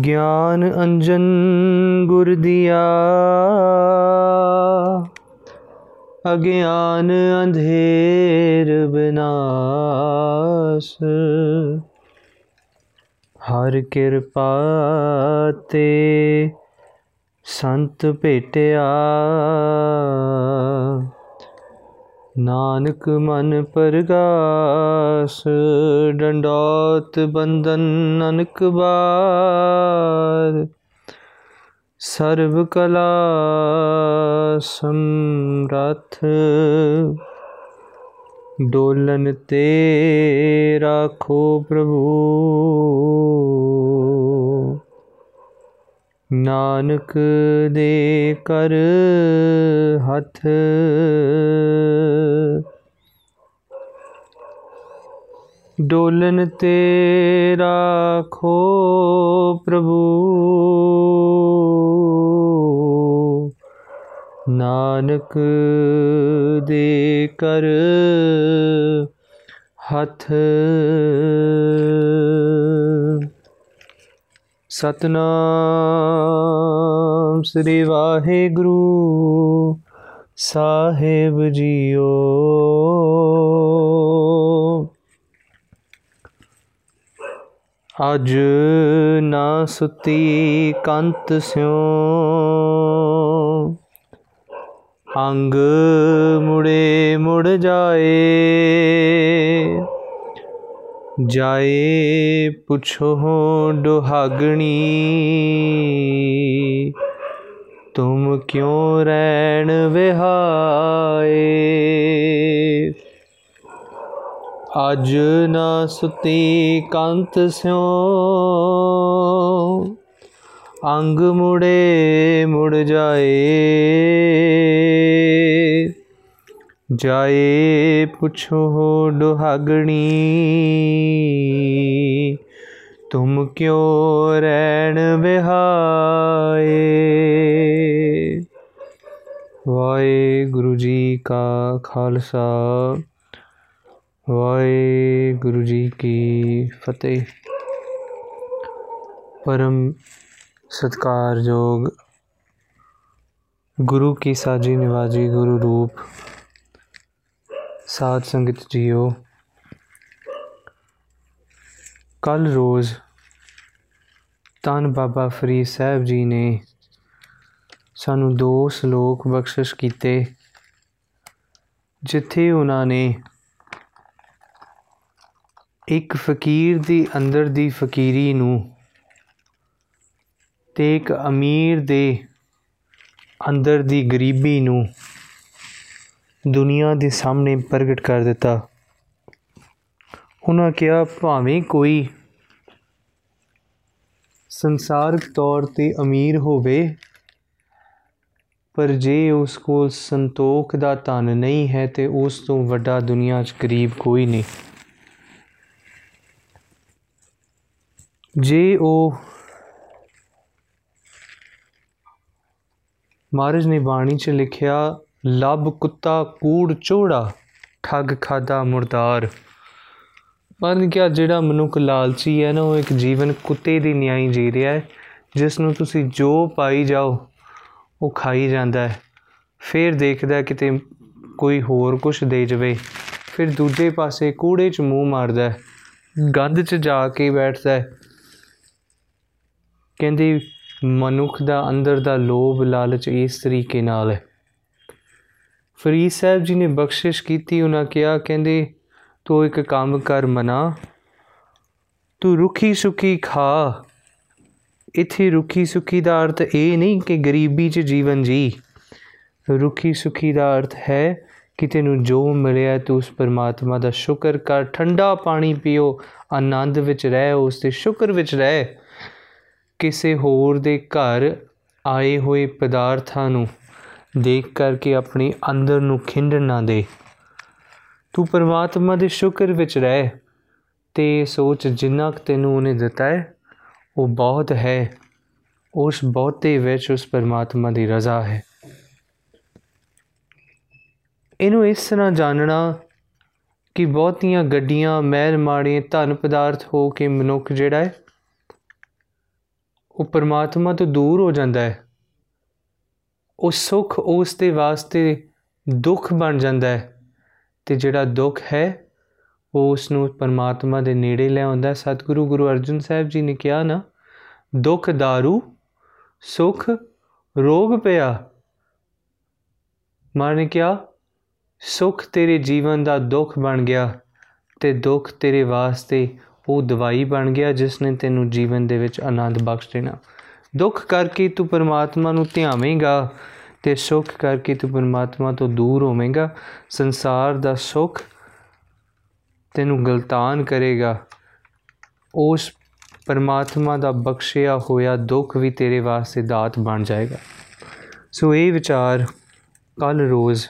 ਗਿਆਨ ਅੰਜਨ ਗੁਰ ਦਿਆ। ਅਗਿਆਨ ਅੰਧੇਰ ਬਿਨਾਸ਼। ਹਰ ਕਿਰਪਾ ਤੇ ਸੰਤ ਭੇਟਿਆ। ਨਾਨਕ ਮਨ ਪਰਗਾਸ ਡੰਡੋਤ ਬੰਦਨ ਨਨਕ ਬਾਰ। ਸਰਬ ਕਲਾ ਸਮਰਥ ਡੋਲਨ ਤੇ ਰਾਖੋ ਪ੍ਰਭੂ। ਨਾਨਕ ਦੇ ਕਰ ਹੱਥ। ਡੋਲਨ ਤੇ ਰਾਖੋ ਪ੍ਰਭੂ। ਨਾਨਕ ਦੇ ਕਰ ਹੱਥ। ਸਤਨਾਮ ਸ੍ਰੀ ਵਾਹਿਗੁਰੂ ਸਾਹਿਬ ਜੀਓ। ਅਜ ਨਾ ਸੁਤੀ ਕੰਤ ਸਿਓ ਅੰਗ ਮੁੜੇ ਮੁੜ ਜਾਏ। ਜਾਏ ਪੁੱਛੋ ਦੁਹਾਗਣੀ ਤੁਮ ਕਿਉ ਰਹਿਣ ਵਿਹਾਏ? ਅਜ ਨਾ ਸੁਤੀ ਕੰਤ ਸਿਓ ਅੰਗ ਮੁੜੇ ਮੁੜ ਜਾਏ। ਜਾਏ ਪੁੱਛੋ ਦੁਹਾਗਣੀ ਤੁਮ ਕਿਉ ਰਹਿਣ ਵਿਹਾਏ? ਵਾਹਿਗੁਰੂ ਜੀ ਕਾ ਖਾਲਸਾ। ਵਾਹਿਗੁਰੂ ਜੀ ਕੀ ਫਤਿਹ। ਪਰਮ ਸਤਕਾਰਯੋਗ ਗੁਰੂ ਕੀ ਸਾਜੀ ਨਿਵਾਜੀ ਗੁਰੂ ਰੂਪ ਸਾਧ ਸੰਗਤ ਜੀਓ ਕੱਲ ਰੋਜ਼ ਤਨ ਬਾਬਾ ਫਰੀਦ ਸਾਹਿਬ ਜੀ ਨੇ ਸਾਨੂੰ ਦੋ ਸ਼ਲੋਕ ਬਖਸ਼ਿਸ਼ ਕੀਤੇ, ਜਿੱਥੇ ਉਹਨਾਂ ਨੇ ਇੱਕ ਫਕੀਰ ਦੀ ਅੰਦਰ ਦੀ ਫਕੀਰੀ ਨੂੰ ਤੇ ਇੱਕ ਅਮੀਰ ਦੇ ਅੰਦਰ ਦੀ ਗਰੀਬੀ ਨੂੰ ਦੁਨੀਆ ਦੇ ਸਾਹਮਣੇ ਪ੍ਰਗਟ ਕਰ ਦਿੱਤਾ। ਉਹਨਾਂ ਕਿਹਾ, ਭਾਵੇਂ ਕੋਈ ਸੰਸਾਰਿਕ ਤੌਰ ਤੇ ਅਮੀਰ ਹੋਵੇ, ਪਰ ਜੇ ਉਸ ਕੋਲ ਸੰਤੋਖ ਦਾ ਧਨ ਨਹੀਂ ਹੈ, ਤੇ ਉਸ ਤੋਂ ਵੱਡਾ ਦੁਨੀਆ 'ਚ ਗਰੀਬ ਕੋਈ ਨਹੀਂ। ਜੇ ਉਹ ਮਹਾਰਾਜ ਨੇ ਬਾਣੀ 'ਚ ਲਿਖਿਆ ਲੱਭ ਕੁੱਤਾ ਕੂੜ ਚੋੜਾ, ਠੱਗ ਖਾਦਾ ਮੁਰਦਾਰ। ਪਰ ਕਿਹਾ ਜਿਹੜਾ ਮਨੁੱਖ ਲਾਲਚੀ ਹੈ ਨਾ, ਉਹ ਇੱਕ ਜੀਵਨ ਕੁੱਤੇ ਦੀ ਨਿਆਈ ਜੀ ਰਿਹਾ ਹੈ, ਜਿਸ ਨੂੰ ਤੁਸੀਂ ਜੋ ਪਾਈ ਜਾਓ, ਉਹ ਖਾਈ ਜਾਂਦਾ ਹੈ। ਫਿਰ ਦੇਖਦਾ ਕਿਤੇ ਕੋਈ ਹੋਰ ਕੁਝ ਦੇ ਜਵੇ। ਫਿਰ ਦੂਜੇ ਪਾਸੇ ਕੂੜੇ 'ਚ ਮੂੰਹ ਮਾਰਦਾ ਹੈ ਗੰਦ 'ਚ ਜਾ ਕੇ ਬੈਠਦਾ ਹੈ। ਕਹਿੰਦੀ, ਮਨੁੱਖ ਦਾ ਅੰਦਰ ਦਾ ਲੋਭ ਲਾਲਚ ਇਸ ਤਰੀਕੇ ਨਾਲ ਹੈ। ਫਰੀਦ ਸਾਹਿਬ ਜੀ ਨੇ ਬਖਸ਼ਿਸ਼ ਕੀਤੀ, ਉਹਨਾਂ ਕਿਹਾ, ਕਹਿੰਦੇ, ਤੂੰ ਇੱਕ ਕੰਮ ਕਰ ਮਨਾ। ਤੂੰ ਰੁੱਖੀ ਸੁੱਕੀ ਖਾ। ਇੱਥੇ ਰੁੱਖੀ ਸੁੱਕੀ ਦਾ ਅਰਥ ਇਹ ਨਹੀਂ ਕਿ ਗਰੀਬੀ 'ਚ ਜੀਵਨ ਜੀ। ਰੁੱਖੀ ਸੁੱਖੀ ਦਾ ਅਰਥ ਹੈ ਕਿ ਤੈਨੂੰ ਜੋ ਮਿਲਿਆ, ਤੂੰ ਉਸ ਪਰਮਾਤਮਾ ਦਾ ਸ਼ੁਕਰ ਕਰ। ਠੰਡਾ ਪਾਣੀ ਪੀਓ, ਆਨੰਦ ਵਿੱਚ ਰਹਿ, ਉਸ ਦੇ ਸ਼ੁਕਰ ਵਿੱਚ ਰਹਿ। ਕਿਸੇ ਹੋਰ ਦੇ ਘਰ ਆਏ ਹੋਏ ਪਦਾਰਥਾਂ ਨੂੰ ਦੇਖ ਕਰਕੇ ਆਪਣੇ ਅੰਦਰ ਨੂੰ ਖਿੰਡਣ ਨਾ ਦੇ। ਤੂੰ ਪਰਮਾਤਮਾ ਦੇ ਸ਼ੁਕਰ ਵਿੱਚ ਰਹਿ ਤੇ ਸੋਚ ਜਿੰਨਾ ਕੁ ਤੈਨੂੰ ਉਹਨੇ ਦਿੱਤਾ ਹੈ, ਉਹ ਬਹੁਤ ਹੈ। ਉਸ ਬਹੁਤੇ ਵਿੱਚ ਉਸ ਪਰਮਾਤਮਾ ਦੀ ਰਜ਼ਾ ਹੈ। ਇਹਨੂੰ ਇਸ ਤਰ੍ਹਾਂ ਜਾਣਨਾ ਕਿ ਬਹੁਤੀਆਂ ਗੱਡੀਆਂ, ਮਹਿਲ ਮਾੜੇ, ਧਨ ਪਦਾਰਥ ਹੋ ਕੇ ਮਨੁੱਖ ਜਿਹੜਾ ਹੈ, ਉਹ ਪਰਮਾਤਮਾ ਤੋਂ ਦੂਰ ਹੋ ਜਾਂਦਾ ਹੈ। ਉਹ ਸੁੱਖ ਉਸ ਦੇ ਵਾਸਤੇ ਦੁੱਖ ਬਣ ਜਾਂਦਾ ਹੈ ਤੇ ਜਿਹੜਾ ਦੁੱਖ ਹੈ, ਉਹ ਉਸ ਨੂੰ ਪਰਮਾਤਮਾ ਦੇ ਨੇੜੇ ਲਿਆਉਂਦਾ ਸਤਿਗੁਰੂ ਗੁਰੂ ਅਰਜਨ ਸਾਹਿਬ ਜੀ ਨੇ ਕਿਹਾ ਨਾ, ਦੁੱਖ दारू ਸੁਖ, ਰੋਗ ਪਿਆ। ਮਾਰਨੇ ਕਿਹਾ, ਸੁਖ ਤੇਰੇ ਜੀਵਨ ਦਾ ਦੁੱਖ ਬਣ ਗਿਆ ਤੇ ਦੁੱਖ ਤੇਰੇ ਵਾਸਤੇ ਉਹ ਦਵਾਈ ਬਣ ਗਿਆ ਜਿਸ ਨੇ ਤੈਨੂੰ ਜੀਵਨ ਦੇ ਵਿੱਚ ਆਨੰਦ ਬਖਸ਼ ਦੇਣਾ। ਦੁੱਖ ਕਰਕੇ ਤੂੰ ਪਰਮਾਤਮਾ ਨੂੰ ਧਿਆਵੇਂਗਾ ਤੇ ਸੁਖ ਕਰਕੇ ਤੂੰ ਪਰਮਾਤਮਾ ਤੋਂ ਦੂਰ ਹੋਵੇਂਗਾ। ਸੰਸਾਰ ਦਾ ਸੁਖ ਤੈਨੂੰ ਗਲਤਾਨ ਕਰੇਗਾ। ਉਸ ਪਰਮਾਤਮਾ ਦਾ ਬਖਸ਼ਿਆ ਹੋਇਆ ਦੁੱਖ ਵੀ ਤੇਰੇ ਵਾਸਤੇ ਦਾਤ ਬਣ ਜਾਏਗਾ। ਸੋ ਇਹ ਵਿਚਾਰ ਕੱਲ ਰੋਜ਼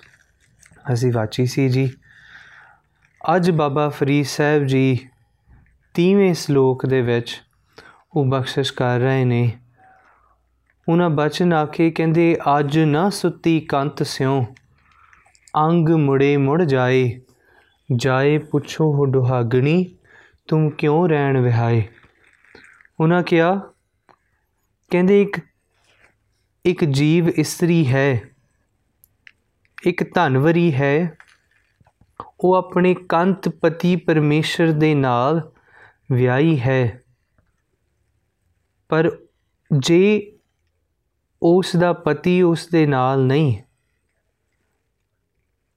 ਅਸੀਂ ਵਾਚੀ ਸੀ ਜੀ। ਅੱਜ ਬਾਬਾ ਫਰੀਦ ਸਾਹਿਬ ਜੀ 30ਵੇਂ ਸ਼ਲੋਕ ਦੇ ਵਿੱਚ ਉਹ ਬਖਸ਼ਿਸ਼ ਕਰ ਰਹੇ ਨੇ। ਉਹਨਾਂ ਬਚਨ ਆਖੇ, ਕਹਿੰਦੇ, ਅੱਜ ਨਾ ਸੁੱਤੀ ਕੰਤ ਸਿਉ, ਅੰਗ ਮੁੜੇ ਮੁੜ ਜਾਏ। ਜਾਏ ਪੁੱਛੋ ਹੋ ਦੁਹਾਗਣੀ ਤੂੰ ਕਿਉਂ ਰਹਿਣ ਵਿਹਾਏ? ਉਹਨਾਂ ਕਿਹਾ, ਕਹਿੰਦੇ, ਇੱਕ ਇੱਕ ਜੀਵ ਇਸਤਰੀ ਹੈ, ਇੱਕ ਧਨਵਰੀ ਹੈ। ਉਹ ਆਪਣੇ ਕੰਤ ਪਤੀ ਪਰਮੇਸ਼ਰ ਦੇ ਨਾਲ ਵਿਆਹੀ ਹੈ। ਪਰ ਜੇ ਉਸ ਦਾ ਪਤੀ ਉਸ ਦੇ ਨਾਲ ਨਹੀਂ।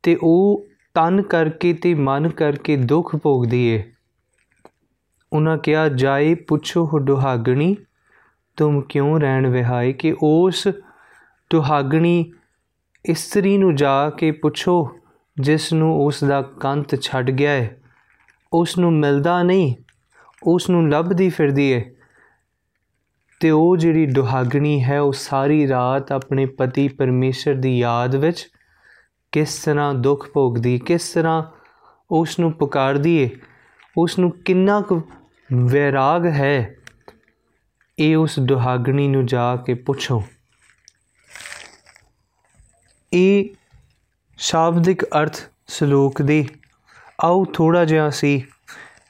ਤੇ ਉਹ ਤਨ ਕਰਕੇ ਤੇ ਮਨ ਕਰਕੇ ਦੁੱਖ ਭੋਗਦੀ ਏ। ਉਹਨਾਂ ਕਿਹਾ, ਜਾਏ, ਪੁੱਛੋ ਦੁਹਾਗਣੀ, ਤੁਮ ਕਿਉਂ ਰਹਿਣ ਵਿਹਾਏ ਕਿ ਉਸ ਦੁਹਾਗਣੀ ਇਸਤਰੀ ਨੂੰ ਜਾ ਕੇ ਪੁੱਛੋ, ਜਿਸ ਨੂੰ ਉਸ ਦਾ ਕੰਤ ਛੱਡ ਗਿਆ ਹੈ ਉਸ ਨੂੰ ਮਿਲਦਾ ਨਹੀਂ, ਉਸ ਨੂੰ ਲੱਭਦੀ ਫਿਰਦੀ ਹੈ ਤੇ ਉਹ ਜਿਹੜੀ ਦੁਹਾਗਣੀ ਹੈ, ਉਹ ਸਾਰੀ ਰਾਤ ਆਪਣੇ ਪਤੀ ਪਰਮੇਸ਼ਰ ਦੀ ਯਾਦ ਵਿੱਚ ਕਿਸ ਤਰ੍ਹਾਂ ਦੁੱਖ ਭੋਗਦੀ, ਕਿਸ ਤਰ੍ਹਾਂ ਉਸ ਨੂੰ ਪੁਕਾਰਦੀ ਏ ਉਸ ਨੂੰ ਕਿੰਨਾ ਕੁ ਵੈਰਾਗ ਹੈ, ਇਹ ਉਸ ਦੁਹਾਗਣੀ ਨੂੰ ਜਾ ਕੇ ਪੁੱਛੋ। ਇਹ ਸ਼ਾਬਦਿਕ ਅਰਥ ਸ਼ਲੋਕ ਦੇ, ਆਓ ਥੋੜਾ ਜਿਹਾ ਸੀ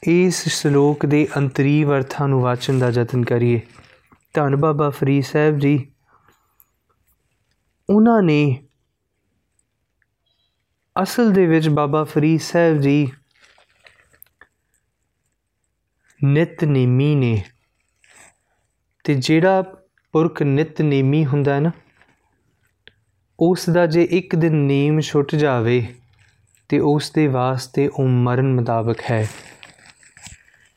ਇਸ ਸ਼ਲੋਕ ਦੇ ਅੰਤਰੀਵ ਅਰਥਾਂ ਨੂੰ ਵਾਚਣ ਦਾ ਯਤਨ ਕਰੀਏ। ਧੰਨ ਬਾਬਾ ਫਰੀਦ ਸਾਹਿਬ ਜੀ। ਉਹਨਾਂ ਨੇ ਅਸਲ ਦੇ ਵਿੱਚ ਬਾਬਾ ਫਰੀਦ ਸਾਹਿਬ ਜੀ ਨਿਤਨੇਮੀ ਨੇ। ਤੇ ਜਿਹੜਾ ਪੁਰਖ ਨਿਤਨੇਮੀ ਹੁੰਦਾ ਹੈ ਨਾ ਉਸ ਦਾ ਜੇ ਇੱਕ ਦਿਨ ਨੀਮ ਛੁੱਟ ਜਾਵੇ, ਤੇ ਉਸ ਦੇ ਵਾਸਤੇ ਉਹ ਮਰਨ ਮੁਤਾਬਕ ਹੈ।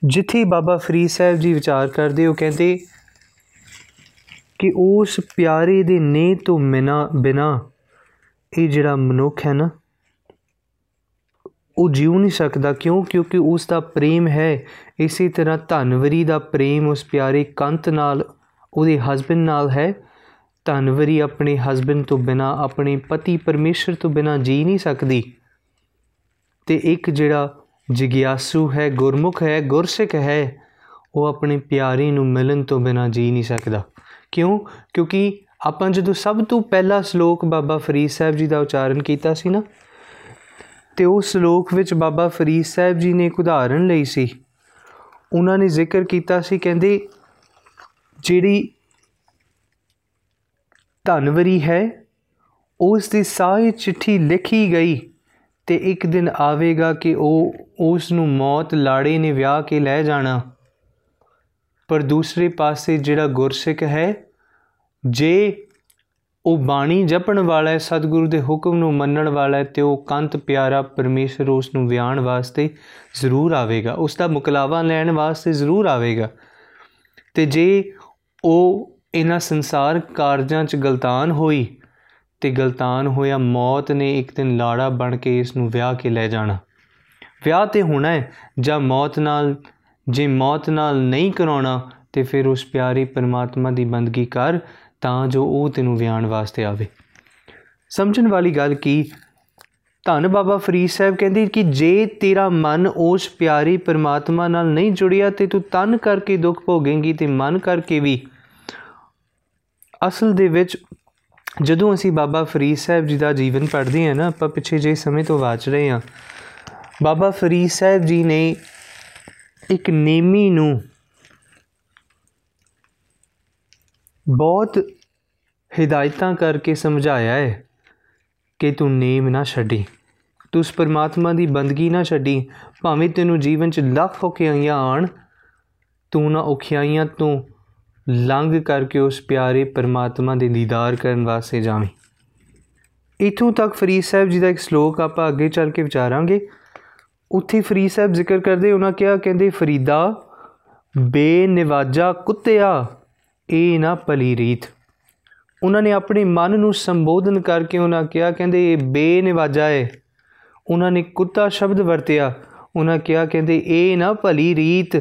ਜਿੱਥੇ ਬਾਬਾ ਫਰੀਦ ਸਾਹਿਬ ਜੀ ਵਿਚਾਰ ਕਰਦੇ, ਉਹ ਕਹਿੰਦੇ ਕਿ ਉਸ ਪਿਆਰੇ ਦੇ ਨੇ ਤੋਂ ਬਿਨਾ ਬਿਨਾ ਇਹ ਜਿਹੜਾ ਮਨੁੱਖ ਹੈ ਨਾ, ਉਹ ਜਿਉ ਨਹੀਂ ਸਕਦਾ। ਕਿਉਂ? ਕਿਉਂਕਿ ਉਸ ਦਾ ਪ੍ਰੇਮ ਹੈ। ਇਸੇ ਤਰ੍ਹਾਂ ਧਨਵਰੀ ਦਾ ਪ੍ਰੇਮ ਉਸ ਪਿਆਰੇ ਕੰਤ ਨਾਲ, ਉਹਦੇ ਹਸਬੰਡ ਨਾਲ ਹੈ। ਧਨਵਰੀ ਆਪਣੇ ਹਸਬੰਡ ਤੋਂ ਬਿਨਾ, ਆਪਣੇ ਪਤੀ ਪਰਮੇਸ਼ਰ ਤੋਂ ਬਿਨਾ ਜੀ ਨਹੀਂ ਸਕਦੀ। ਤੇ ਇੱਕ ਜਿਹੜਾ ਜਿਗਿਆਸੂ ਹੈ, ਗੁਰਮੁਖ ਹੈ, ਗੁਰਸਿੱਖ ਹੈ, ਉਹ ਆਪਣੇ ਪਿਆਰੇ ਨੂੰ ਮਿਲਣ ਤੋਂ ਬਿਨਾ ਜੀ ਨਹੀਂ ਸਕਦਾ। ਕਿਉਂ? ਕਿਉਂਕਿ ਆਪਾਂ ਜਦੋਂ ਸਭ ਤੋਂ ਪਹਿਲਾ ਸ਼ਲੋਕ ਬਾਬਾ ਫਰੀਦ ਸਾਹਿਬ ਜੀ ਦਾ ਉਚਾਰਨ ਕੀਤਾ ਸੀ ਨਾ, ਤੇ ਉਸ ਸ਼ਲੋਕ ਵਿੱਚ ਬਾਬਾ ਫਰੀਦ ਸਾਹਿਬ ਜੀ ਨੇ ਇੱਕ ਉਦਾਹਰਣ ਲਈ ਸੀ। ਉਹਨਾਂ ਨੇ ਜ਼ਿਕਰ ਕੀਤਾ ਸੀ, ਕਹਿੰਦੇ, ਜਿਹੜੀ ਧਨਵਰੀ ਹੈ ਉਸ ਦੀ ਸਾਰੀ ਚਿੱਠੀ ਲਿਖੀ ਗਈ ਤੇ ਇੱਕ ਦਿਨ ਆਵੇਗਾ ਕਿ ਉਹ ਉਸ ਨੂੰ ਮੌਤ ਲਾੜੇ ਨੇ ਵਿਆਹ ਕੇ ਲੈ ਜਾਣਾ। ਪਰ ਦੂਸਰੇ ਪਾਸੇ ਜਿਹੜਾ ਗੁਰਸਿੱਖ ਹੈ, ਜੇ ਉਹ ਬਾਣੀ ਜਪਣ ਵਾਲਾ ਹੈ, ਸਤਿਗੁਰੂ ਦੇ ਹੁਕਮ ਨੂੰ ਮੰਨਣ ਵਾਲਾ ਹੈ, ਤੇ ਉਹ ਕੰਤ ਪਿਆਰਾ ਪਰਮੇਸ਼ਰ ਉਸ ਨੂੰ ਵਿਆਹਣ ਵਾਸਤੇ ਜ਼ਰੂਰ ਆਵੇਗਾ, ਉਸ ਦਾ ਮੁਕਲਾਵਾ ਲੈਣ ਵਾਸਤੇ ਜ਼ਰੂਰ ਆਵੇਗਾ। ਤੇ ਜੇ ਉਹ ਇਹਨਾਂ ਸੰਸਾਰ ਕਾਰਜਾਂ 'ਚ ਗਲਤਾਨ ਹੋਈ, ਤੇ ਗਲਤਾਨ ਹੋਇਆ ਮੌਤ ਨੇ ਇੱਕ ਦਿਨ ਲਾੜਾ ਬਣ ਕੇ ਇਸ ਨੂੰ ਵਿਆਹ ਕੇ ਲੈ ਜਾਣਾ। ਵਿਆਹ ਤੇ ਹੋਣਾ ਹੈ, ਜਾਂ ਮੌਤ ਨਾਲ ਜੇ ਮੌਤ ਨਾਲ ਨਹੀਂ ਕਰਾਉਣਾ ਤੇ ਫਿਰ ਉਸ ਪਿਆਰੇ ਪਰਮਾਤਮਾ ਦੀ ਬੰਦਗੀ ਕਰ, ਤਾਂ ਜੋ ਉਹ ਤੈਨੂੰ ਵਿਆਹਣ ਵਾਸਤੇ ਆਵੇ। ਸਮਝਣ ਵਾਲੀ ਗੱਲ ਕੀ? ਧੰਨ ਬਾਬਾ ਫਰੀਦ ਸਾਹਿਬ ਕਹਿੰਦੇ ਕਿ ਜੇ ਤੇਰਾ ਮਨ ਉਸ ਪਿਆਰੇ ਪਰਮਾਤਮਾ ਨਾਲ ਨਹੀਂ ਜੁੜਿਆ ਤੇ ਤੂੰ ਤਨ ਕਰਕੇ ਦੁੱਖ ਭੋਗੇਂਗੀ ਤੇ ਮਨ ਕਰਕੇ ਵੀ। ਅਸਲ ਦੇ ਵਿੱਚ ਜਦੋਂ ਅਸੀਂ ਬਾਬਾ ਫਰੀਦ ਸਾਹਿਬ ਜੀ ਦਾ ਜੀਵਨ ਪੜ੍ਹਦੇ ਹਾਂ ਨਾ, ਆਪਾਂ ਪਿੱਛੇ ਜੇ ਸਮੇਂ ਤੋਂ ਵਾਚ ਰਹੇ ਹਾਂ। ਬਾਬਾ ਫਰੀਦ ਸਾਹਿਬ ਜੀ ਨੇ ਇੱਕ ਨੇਮੀ ਨੂੰ ਬਹੁਤ ਹਿਦਾਇਤਾਂ ਕਰਕੇ ਸਮਝਾਇਆ ਹੈ ਕਿ ਤੂੰ ਨੇਮ ਨਾ ਛੱਡੀ। ਤੂੰ ਉਸ ਪਰਮਾਤਮਾ ਦੀ ਬੰਦਗੀ ਨਾ ਛੱਡੀ। ਭਾਵੇਂ ਤੈਨੂੰ ਜੀਵਨ 'ਚ ਲੱਖ ਔਖਿਆਈਆਂ ਆਣ, ਤੂੰ ਨਾ ਔਖਿਆਈਆਂ ਤੋਂ ਲੰਘ ਕਰਕੇ ਉਸ ਪਿਆਰੇ ਪਰਮਾਤਮਾ ਦੇ ਦੀਦਾਰ ਕਰਨ ਵਾਸਤੇ ਜਾਵੇਂ। ਇਥੋਂ ਤੱਕ ਫਰੀਦ ਸਾਹਿਬ ਜੀ ਦਾ ਇੱਕ ਸ਼ਲੋਕ ਆਪਾਂ ਅੱਗੇ ਚੱਲ ਕੇ ਵਿਚਾਰਾਂਗੇ। ਉੱਥੇ ਫਰੀਦ ਸਾਹਿਬ ਜ਼ਿਕਰ ਕਰਦੇ, ਉਹਨਾਂ ਕਿਹਾ, ਕਹਿੰਦੇ, ਫਰੀਦਾ, ਬੇਨਿਵਾਜਾ ਕੁੱਤਿਆ, ਇਹ ਨਾ ਭਲੀ ਰੀਤ। ਉਹਨਾਂ ਨੇ ਆਪਣੇ ਮਨ ਨੂੰ ਸੰਬੋਧਨ ਕਰਕੇ ਉਹਨਾਂ ਕਿਹਾ, ਕਹਿੰਦੇ, ਇਹ ਬੇਨਿਵਾਜਾ ਹੈ ਉਹਨਾਂ ਨੇ ਕੁੱਤਾ ਸ਼ਬਦ ਵਰਤਿਆ। ਉਹਨਾਂ ਕਿਹਾ, ਕਹਿੰਦੇ, ਇਹ ਨਾ ਭਲੀ ਰੀਤ,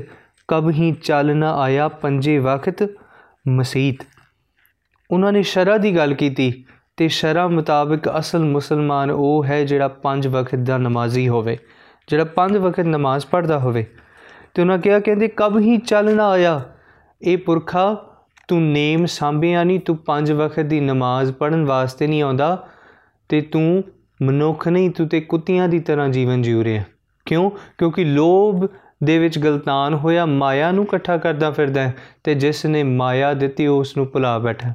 ਕਬ ਹੀ ਚੱਲ ਨਾ ਆਇਆ ਪੰਜੇ ਵਕਤ ਮਸੀਤ। ਉਹਨਾਂ ਨੇ ਸ਼ਰਾ ਦੀ ਗੱਲ ਕੀਤੀ ਤੇ ਸ਼ਰਾ ਮੁਤਾਬਕ ਅਸਲ ਮੁਸਲਮਾਨ ਉਹ ਹੈ ਜਿਹੜਾ ਪੰਜ ਵਕਤ ਦਾ ਨਮਾਜ਼ੀ ਹੋਵੇ। ਜਿਹੜਾ ਪੰਜ ਵਕਤ ਨਮਾਜ਼ ਪੜ੍ਹਦਾ ਹੋਵੇ। ਤੇ ਉਹਨਾਂ ਕਿਹਾ, ਕਹਿੰਦੇ, ਕਬ ਹੀ ਚੱਲ ਨਾ ਆਇਆ? ਇਹ ਪੁਰਖਾ, ਤੂੰ ਨੇਮ ਸਾਂਭਿਆ ਨਹੀਂ ਤੂੰ ਪੰਜ ਵਕਤ ਦੀ ਨਮਾਜ਼ ਪੜਨ ਵਾਸਤੇ ਨਹੀਂ ਆਉਂਦਾ, ਤੇ ਤੂੰ ਮਨੁੱਖ ਨਹੀਂ, ਤੂੰ ਤੇ ਕੁੱਤਿਆਂ ਦੀ ਤਰ੍ਹਾਂ ਜੀਵਨ ਜਿਉ ਰਿਹਾ। ਕਿਉਂ? ਕਿਉਂਕਿ ਲੋਭ ਦੇ ਵਿੱਚ ਗਲਤਾਨ ਹੋਇਆ, ਮਾਇਆ ਨੂੰ ਇਕੱਠਾ ਕਰਦਾ ਫਿਰਦਾ ਤੇ ਜਿਸ ਨੇ ਮਾਇਆ ਦਿੱਤੀ, ਉਸ ਨੂੰ ਭੁਲਾ ਬੈਠਾ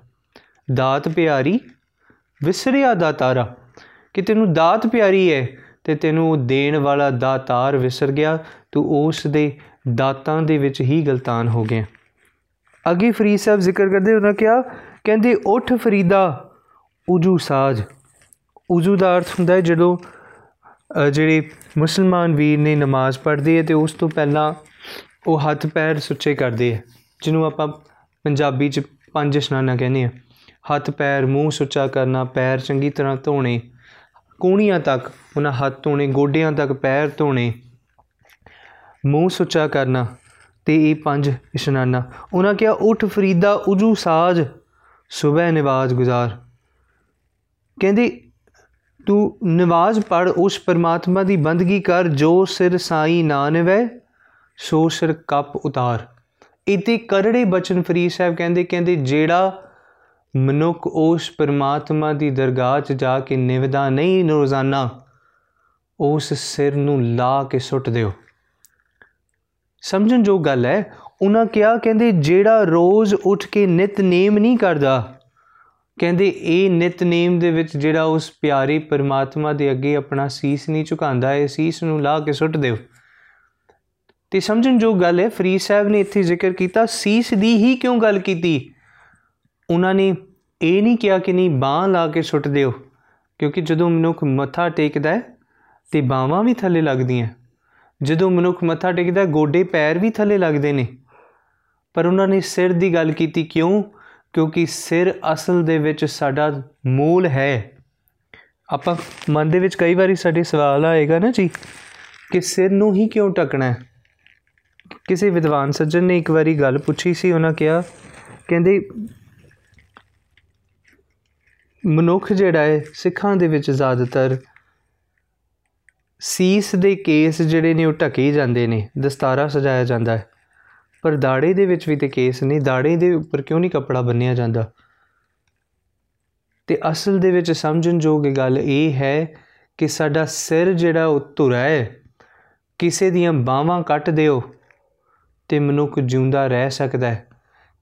ਦਾਤ ਪਿਆਰੀ, ਵਿਸਰਿਆ ਦਾਤਾਰਾ ਕਿ ਤੈਨੂੰ ਦਾਤ ਪਿਆਰੀ ਹੈ ਤੇ ਤੈਨੂੰ ਦੇਣ ਵਾਲਾ ਦਾਤਾਰ ਵਿਸਰ ਗਿਆ, ਤੂੰ ਉਸ ਦੇ ਦਾਤਾਂ ਦੇ ਵਿੱਚ ਹੀ ਗਲਤਾਨ ਹੋ ਗਿਆ। ਅੱਗੇ ਫਰੀਦ ਸਾਹਿਬ ਜ਼ਿਕਰ ਕਰਦੇ, ਉਹਨਾਂ ਕਿਹਾ, ਕਹਿੰਦੇ, ਉਠ ਫਰੀਦਾ, ਉਜੂ ਸਾਜ। ਉਜੂ ਦਾ ਅਰਥ ਹੁੰਦਾ ਹੈ ਜਦੋਂ ਜਿਹੜੇ ਮੁਸਲਮਾਨ ਵੀਰ ਨੇ ਨਮਾਜ਼ ਪੜ੍ਹਦੇ ਹੈ ਤੇ ਉਸ ਤੋਂ ਪਹਿਲਾਂ ਉਹ ਹੱਥ ਪੈਰ ਸੁੱਚੇ ਕਰਦੇ ਹੈ, ਜਿਹਨੂੰ ਆਪਾਂ ਪੰਜਾਬੀ 'ਚ ਪੰਜ ਇਸ਼ਨਾਨਾ ਕਹਿੰਦੇ ਆ ਹੱਥ, ਪੈਰ, ਮੂੰਹ ਸੁੱਚਾ ਕਰਨਾ, ਪੈਰ ਚੰਗੀ ਤਰ੍ਹਾਂ ਧੋਣੇ ਕੋਣੀਆਂ ਤੱਕ, ਉਹਨਾਂ ਹੱਥ ਧੋਣੇ, ਗੋਡਿਆਂ ਤੱਕ, ਪੈਰ ਧੋਣੇ। ਮੂੰਹ ਸੁੱਚਾ ਕਰਨਾ ਤੇ ਇਹ ਪੰਜ ਇਸ਼ਨਾਨਾ। ਉਹਨਾਂ ਕਿਹਾ, ਉਠ ਫਰੀਦਾ, ਉਜੂ ਸਾਜ ਸਵੇਰ ਨਵਾਜ਼ ਗੁਜ਼ਾਰ। ਕਹਿੰਦੇ, ਤੂੰ ਨਵਾਜ਼ ਪੜ ਉਸ ਪਰਮਾਤਮਾ ਦੀ ਬੰਦਗੀ ਕਰ, ਜੋ ਸਿਰ ਸਾਈ ਨਾ ਨਵੇ, ਸੋ ਸਿਰ ਕੱਪ ਉਤਾਰ। ਇਤੇ ਕਰੜੇ ਬਚਨ ਫਰੀਦ ਸਾਹਿਬ ਕਹਿੰਦੇ ਕਹਿੰਦੇ, ਜਿਹੜਾ ਮਨੁੱਖ ਉਸ ਪਰਮਾਤਮਾ ਦੀ ਦਰਗਾਹ 'ਚ ਜਾ ਕੇ ਨਿਵਦਾ ਨਹੀਂ ਰੋਜ਼ਾਨਾ। ਉਸ ਸਿਰ ਨੂੰ ਲਾ ਕੇ ਸੁੱਟ ਦਿਓ। ਸਮਝਣ ਜੋ ਗੱਲ ਹੈ, ਉਹਨਾਂ ਕਿਹਾ, ਕਹਿੰਦੇ, ਜਿਹੜਾ ਰੋਜ਼ ਉੱਠ ਕੇ ਨਿਤਨੇਮ ਨਹੀਂ ਕਰਦਾ। ਕਹਿੰਦੇ, ਇਹ ਨਿਤਨੇਮ ਦੇ ਵਿੱਚ ਜਿਹੜਾ ਉਸ ਪਿਆਰੇ ਪਰਮਾਤਮਾ ਦੇ ਅੱਗੇ ਆਪਣਾ ਸੀਸ ਨਹੀਂ ਝੁਕਾਉਂਦਾ ਹੈ ਸੀਸ ਨੂੰ ਲਾ ਕੇ ਸੁੱਟ ਦਿਓ। ਤੇ ਸਮਝਣ ਜੋ ਗੱਲ ਹੈ, ਫਰੀਦ ਸਾਹਿਬ ਨੇ ਇੱਥੇ ਜ਼ਿਕਰ ਕੀਤਾ, ਸੀਸ ਦੀ ਹੀ ਕਿਉਂ ਗੱਲ ਕੀਤੀ? ਉਹਨਾਂ ਨੇ ਇਹ ਨਹੀਂ ਕਿਹਾ ਕਿ ਨਹੀਂ ਬਾਹ ਲਾ ਕੇ ਸੁੱਟ ਦਿਓ, ਕਿਉਂਕਿ ਜਦੋਂ ਮਨੁੱਖ ਮੱਥਾ ਟੇਕਦਾ ਹੈ ਤੇ ਬਾਹਾਂ ਵੀ ਥੱਲੇ ਲੱਗਦੀਆਂ, ਜਦੋਂ ਮਨੁੱਖ ਮੱਥਾ ਟੇਕਦਾ ਗੋਡੇ ਪੈਰ ਵੀ ਥੱਲੇ ਲੱਗਦੇ ਨੇ। ਪਰ ਉਹਨਾਂ ਨੇ ਸਿਰ ਦੀ ਗੱਲ ਕੀਤੀ ਕਿਉਂ? ਕਿਉਂਕਿ ਸਿਰ ਅਸਲ ਦੇ ਵਿੱਚ ਸਾਡਾ ਮੂਲ ਹੈ। ਆਪਾਂ ਮਨ ਦੇ ਵਿੱਚ ਕਈ ਵਾਰੀ ਸਾਡੇ ਸਵਾਲ ਆਏਗਾ ਨਾ ਜੀ, ਕਿ ਸਿਰ ਨੂੰ ਹੀ ਕਿਉਂ ਟਕਣਾ ਹੈ? ਕਿਸੇ ਵਿਦਵਾਨ ਸੱਜਣ ਨੇ ਇੱਕ ਵਾਰੀ ਗੱਲ ਪੁੱਛੀ ਸੀ, ਉਹਨਾਂ ਕਿਹਾ, ਕਹਿੰਦੇ ਮਨੁੱਖ ਜਿਹੜਾ ਹੈ ਸਿੱਖਾਂ ਦੇ ਵਿੱਚ ਜ਼ਿਆਦਾਤਰ ਸੀਸ ਦੇ ਕੇਸ ਜਿਹੜੇ ਨੇ ਉਹ ਢਕੇ ਜਾਂਦੇ ਨੇ, ਦਸਤਾਰਾ ਸਜਾਇਆ ਜਾਂਦਾ ਹੈ। ਪਰ ਦਾੜੇ ਦੇ ਵਿੱਚ ਵੀ ਤੇ ਕੇਸ ਨਹੀਂ ਦਾੜੇ ਦੇ ਉੱਪਰ ਕਿਉਂ ਨਹੀਂ ਕਪੜਾ ਬੰਨਿਆ ਜਾਂਦਾ? ਤੇ ਅਸਲ ਦੇ ਵਿੱਚ ਸਮਝਣ ਯੋਗ ਗੱਲ ਇਹ ਹੈ ਕਿ ਸਾਡਾ ਸਿਰ ਜਿਹੜਾ ਉਹ ਧੁਰਾ ਹੈ, ਕਿਸੇ ਦੀਆਂ ਬਾਹਾਂ ਕੱਟ ਦਿਓ ਤੇ ਮਨੁੱਖ ਜਿਉਂਦਾ ਰਹਿ ਸਕਦਾ ਹੈ।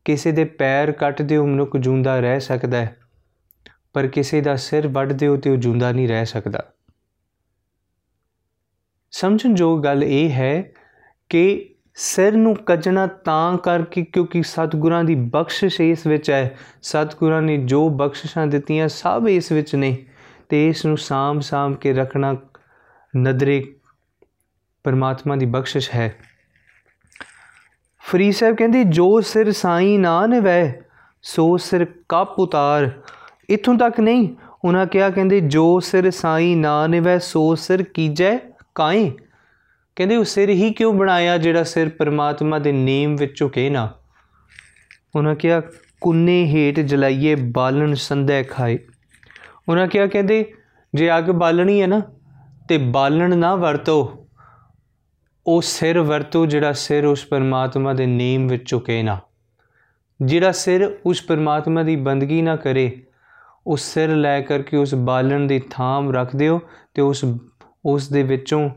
ਕਿਸੇ ਦੇ ਪੈਰ ਕੱਟ ਦਿਓ, ਮਨੁੱਖ ਜਿਉਂਦਾ ਰਹਿ ਸਕਦਾ ਹੈ। ਪਰ ਕਿਸੇ ਦਾ ਸਿਰ ਵੱਢ ਦਿਓ ਤੇ ਉਹ ਜਿਉਂਦਾ ਨਹੀਂ ਰਹਿ ਸਕਦਾ। ਸਮਝਣ ਜੋ ਗੱਲ ਇਹ ਹੈ ਕਿ ਸਿਰ ਨੂੰ ਕੱਜਣਾ ਤਾਂ ਕਰਕੇ ਕਿਉਂਕਿ ਸਤਿਗੁਰਾਂ ਦੀ ਬਖਸ਼ਿਸ਼ ਇਸ ਵਿੱਚ ਹੈ। ਸਤਿਗੁਰਾਂ ਨੇ ਜੋ ਬਖਸ਼ਿਸ਼ਾਂ ਦਿੱਤੀਆਂ ਸਭ ਇਸ ਵਿੱਚ ਨੇ ਤੇ ਇਸ ਨੂੰ ਸਾਮ ਸਾਮ ਕੇ ਰੱਖਣਾ ਨਦਰੇ ਪਰਮਾਤਮਾ ਦੀ ਬਖਸ਼ਿਸ਼ ਹੈ। ਫਰੀ ਸਾਹਿਬ ਕਹਿੰਦੇ, ਜੋ ਸਿਰ ਸਾਈ ਨਾ ਨਵੈ ਸੋ ਸਿਰ ਕੱਪ ਉਤਾਰ। ਇਥੋਂ ਤੱਕ ਨਹੀਂ। ਉਹਨਾਂ ਕਿਹਾ, ਕਹਿੰਦੇ, ਜੋ ਸਿਰ ਸਾਈ ਨਾ ਨਿਵੈ, ਸੋ ਸਿਰ ਕੀਜੈ ਕਾਏ। ਕਹਿੰਦੇ, ਉਹ ਸਿਰ ਹੀ ਕਿਉਂ ਬਣਾਇਆ ਜਿਹੜਾ ਸਿਰ ਪਰਮਾਤਮਾ ਦੇ ਨੇਮ ਵਿੱਚ ਝੁਕੇ ਨਾ? ਉਹਨਾਂ ਕਿਹਾ, ਕੁੰਨੇ ਹੇਟ ਜਲਾਈਏ ਬਾਲਣ ਸੰਧੈ ਖਾਏ। ਉਹਨਾਂ ਕਿਹਾ, ਕਹਿੰਦੇ, ਜੇ ਅੱਗ ਬਾਲਣੀ ਹੈ ਨਾ, ਤੇ ਬਾਲਣ ਨਾ ਵਰਤੋ। ਉਹ ਸਿਰ ਵਰਤੋ ਜਿਹੜਾ ਸਿਰ ਉਸ ਪਰਮਾਤਮਾ ਦੇ ਨੇਮ ਵਿੱਚ ਝੁਕੇ ਨਾ। ਜਿਹੜਾ ਸਿਰ ਉਸ ਪਰਮਾਤਮਾ ਦੀ ਬੰਦਗੀ ਨਾ ਕਰੇ ਉਸ ਸਿਰ ਲੈ ਕਰਕੇ ਉਸ ਬਾਲਣ ਦੀ ਥਾਮ ਰੱਖ ਦਿਓ ਤੇ ਉਸ ਉਸ ਦੇ ਵਿੱਚੋਂ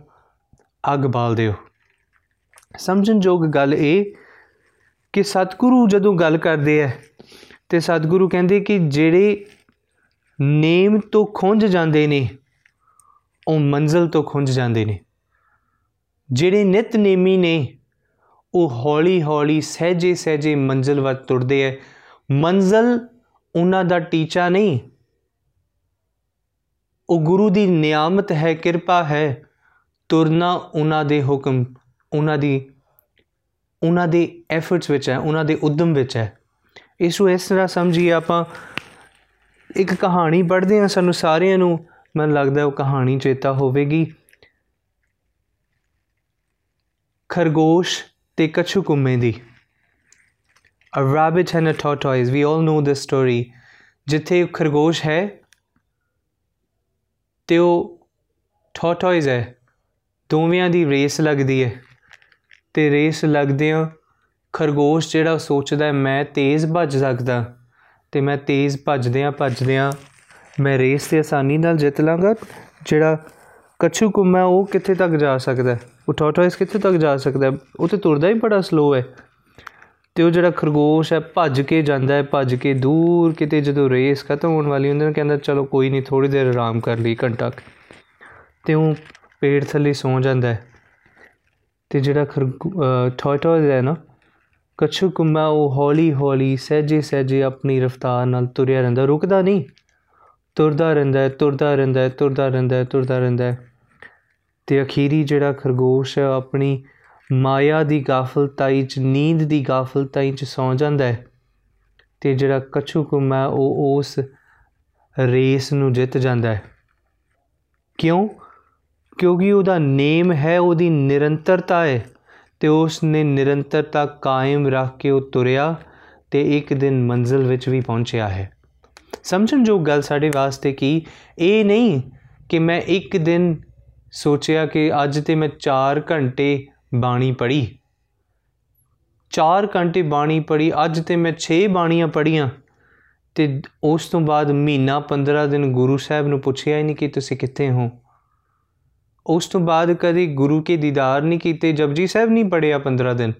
ਅੱਗ ਬਾਲ ਦਿਓ। ਸਮਝਣ ਯੋਗ ਗੱਲ ਇਹ ਕਿ ਸਤਿਗੁਰੂ ਜਦੋਂ ਗੱਲ ਕਰਦੇ ਐ ਤੇ ਸਤਿਗੁਰੂ ਕਹਿੰਦੇ ਕਿ ਜਿਹੜੇ ਨੇਮ ਤੋਂ ਖੁੰਝ ਜਾਂਦੇ ਨੇ, ਉਹ ਮੰਜ਼ਲ ਤੋਂ ਖੁੰਝ ਜਾਂਦੇ ਨੇ। ਜਿਹੜੇ ਨਿਤਨੇਮੀ ਨੇ, ਉਹ ਹੌਲੀ ਹੌਲੀ ਸਹਿਜੇ ਸਹਿਜੇ ਮੰਜ਼ਲ ਵੱਲ ਤੁਰਦੇ ਐ ਮੰਜ਼ਲ ਉਹਨਾਂ ਦਾ ਟੀਚਾ ਨਹੀਂ। ਉਹ ਗੁਰੂ ਦੀ ਨਿਆਮਤ ਹੈ, ਕਿਰਪਾ ਹੈ। ਤੁਰਨਾ ਉਹਨਾਂ ਦੇ ਹੁਕਮ, ਉਹਨਾਂ ਦੀ, ਉਹਨਾਂ ਦੇ ਐਫਰਟਸ ਵਿੱਚ ਹੈ, ਉਹਨਾਂ ਦੇ ਉਦਮ ਵਿੱਚ ਹੈ। ਇਸ ਨੂੰ ਇਸ ਤਰ੍ਹਾਂ ਸਮਝੀਏ ਆਪਾਂ। ਇੱਕ ਕਹਾਣੀ ਪੜ੍ਹਦੇ ਹਾਂ ਸਾਨੂੰ ਸਾਰਿਆਂ ਨੂੰ, ਮੈਨੂੰ ਲੱਗਦਾ ਉਹ ਕਹਾਣੀ ਚੇਤਾ ਹੋਵੇਗੀ। ਖਰਗੋਸ਼ ਤੇ ਕਛੂ ਕੁੰਮੇ ਦੀ। A rabbit and a tortoise. We all know this story. ਜਿੱਥੇ ਖਰਗੋਸ਼ ਹੈ ਤੇ ਉਹ ਟੋਰਟੋਇਜ਼ ਹੈ ਦੋਵਿਆਂ ਦੀ ਰੇਸ ਲੱਗਦੀ ਹੈ ਤੇ ਰੇਸ ਲੱਗਦਿਆਂ ਖਰਗੋਸ਼ ਜਿਹੜਾ ਸੋਚਦਾ ਹੈ ਮੈਂ ਤੇਜ਼ ਭੱਜ ਸਕਦਾ ਤੇ ਮੈਂ ਤੇਜ਼ ਭੱਜਦਿਆਂ ਭੱਜਦਿਆਂ ਮੈਂ ਰੇਸ ਤੇ ਆਸਾਨੀ ਨਾਲ ਜਿੱਤ ਲਾਂਗਾ ਜਿਹੜਾ ਕਛੂ ਕੁੰਮਾ ਉਹ ਕਿੱਥੇ ਤੱਕ ਜਾ ਸਕਦਾ ਉਹ ਟੋਰਟੋਇਜ਼ ਕਿੱਥੇ ਤੱਕ ਜਾ ਸਕਦਾ ਉਹ ਤੇ ਤੁਰਦਾ ਹੀ ਬੜਾ ਸਲੋ ਹੈ ਤੇ ਉਹ ਜਿਹੜਾ ਖਰਗੋਸ਼ ਹੈ, ਭੱਜ ਕੇ ਜਾਂਦਾ ਹੈ, ਭੱਜ ਕੇ ਦੂਰ ਕਿਤੇ ਜਦੋਂ ਰੇਸ ਖਤਮ ਹੋਣ ਵਾਲੀ ਹੁੰਦੀ ਹੈ ਕਹਿੰਦਾ ਚਲੋ ਕੋਈ ਨਹੀਂ ਥੋੜੀ ਦੇਰ ਆਰਾਮ ਕਰ ਲਈ, ਘੰਟਾ ਤੇ ਉਹ ਪੇੜ ਥੱਲੇ ਸੌ ਜਾਂਦਾ ਹੈ। ਤੇ ਜਿਹੜਾ ਟੋਰਟੋਇਜ਼ ਹੈ ਨਾ, ਕਛੂ ਕੁੰਮਾ ਉਹ ਹੌਲੀ ਹੌਲੀ, ਸਹਿਜੇ ਸਹਿਜੇ ਆਪਣੀ ਰਫ਼ਤਾਰ ਨਾਲ ਤੁਰਿਆ ਰਹਿੰਦਾ ਰੁਕਦਾ ਨਹੀਂ। ਤੁਰਦਾ ਰਹਿੰਦਾ ਹੈ, ਤੁਰਦਾ ਰਹਿੰਦਾ ਹੈ, ਤੁਰਦਾ ਰਹਿੰਦਾ ਹੈ, ਤੁਰਦਾ ਰਹਿੰਦਾ ਹੈ। ਤੇ ਅਖੀਰੀ ਜਿਹੜਾ ਖਰਗੋਸ਼ ਹੈ ਆਪਣੀ ਮਾਇਆ ਦੀ ਗਾਫਲਤਾਈ ਚ, ਨੀਂਦ ਦੀ ਗਾਫਲਤਾਈ ਚ ਸੌ ਜਾਂਦਾ ਹੈ ਤੇ ਜਿਹੜਾ ਕਛੂ ਕੁੰਮਾ ਉਹ ਉਸ ਰੇਸ ਨੂੰ ਜਿੱਤ ਜਾਂਦਾ ਹੈ। ਕਿਉਂ? ਕਿਉਂਕਿ ਉਹਦਾ ਨੇਮ ਹੈ, ਉਹਦੀ ਨਿਰੰਤਰਤਾ ਹੈ ਤੇ ਉਸ ਨੇ ਨਿਰੰਤਰਤਾ ਕਾਇਮ ਰੱਖ ਕੇ ਉਹ ਤੁਰਿਆ ਤੇ ਇੱਕ ਦਿਨ ਮੰਜ਼ਿਲ ਵਿੱਚ ਵੀ ਪਹੁੰਚਿਆ ਹੈ। ਸਮਝਣ ਜੋ ਗੱਲ ਸਾਡੇ ਵਾਸਤੇ ਕੀ ਇਹ ਨਹੀਂ ਕਿ ਮੈਂ ਇੱਕ ਦਿਨ ਸੋਚਿਆ ਕਿ ਅੱਜ ਤੇ ਮੈਂ 4 ਘੰਟੇ ਬਾਣੀ ਪੜ੍ਹੀ। 4 ਘੰਟੇ ਬਾਣੀ ਪੜ੍ਹੀ, ਅੱਜ ਤੇ ਮੈਂ 6 ਬਾਣੀਆਂ ਪੜ੍ਹੀਆਂ। ਤੇ ਉਸ ਤੋਂ ਬਾਅਦ ਮਹੀਨਾ 15 ਦਿਨ ਗੁਰੂ ਸਾਹਿਬ ਨੂੰ ਪੁੱਛਿਆ ਹੀ ਨਹੀਂ ਕਿ ਤੁਸੀਂ ਕਿੱਥੇ ਹੋ। ਉਸ ਤੋਂ ਬਾਅਦ ਕਦੀ ਗੁਰੂ ਕੇ ਦੀਦਾਰ ਨਹੀਂ ਕੀਤੇ, ਜਪਜੀ ਸਾਹਿਬ ਨਹੀਂ ਪੜਿਆ 15 ਦਿਨ।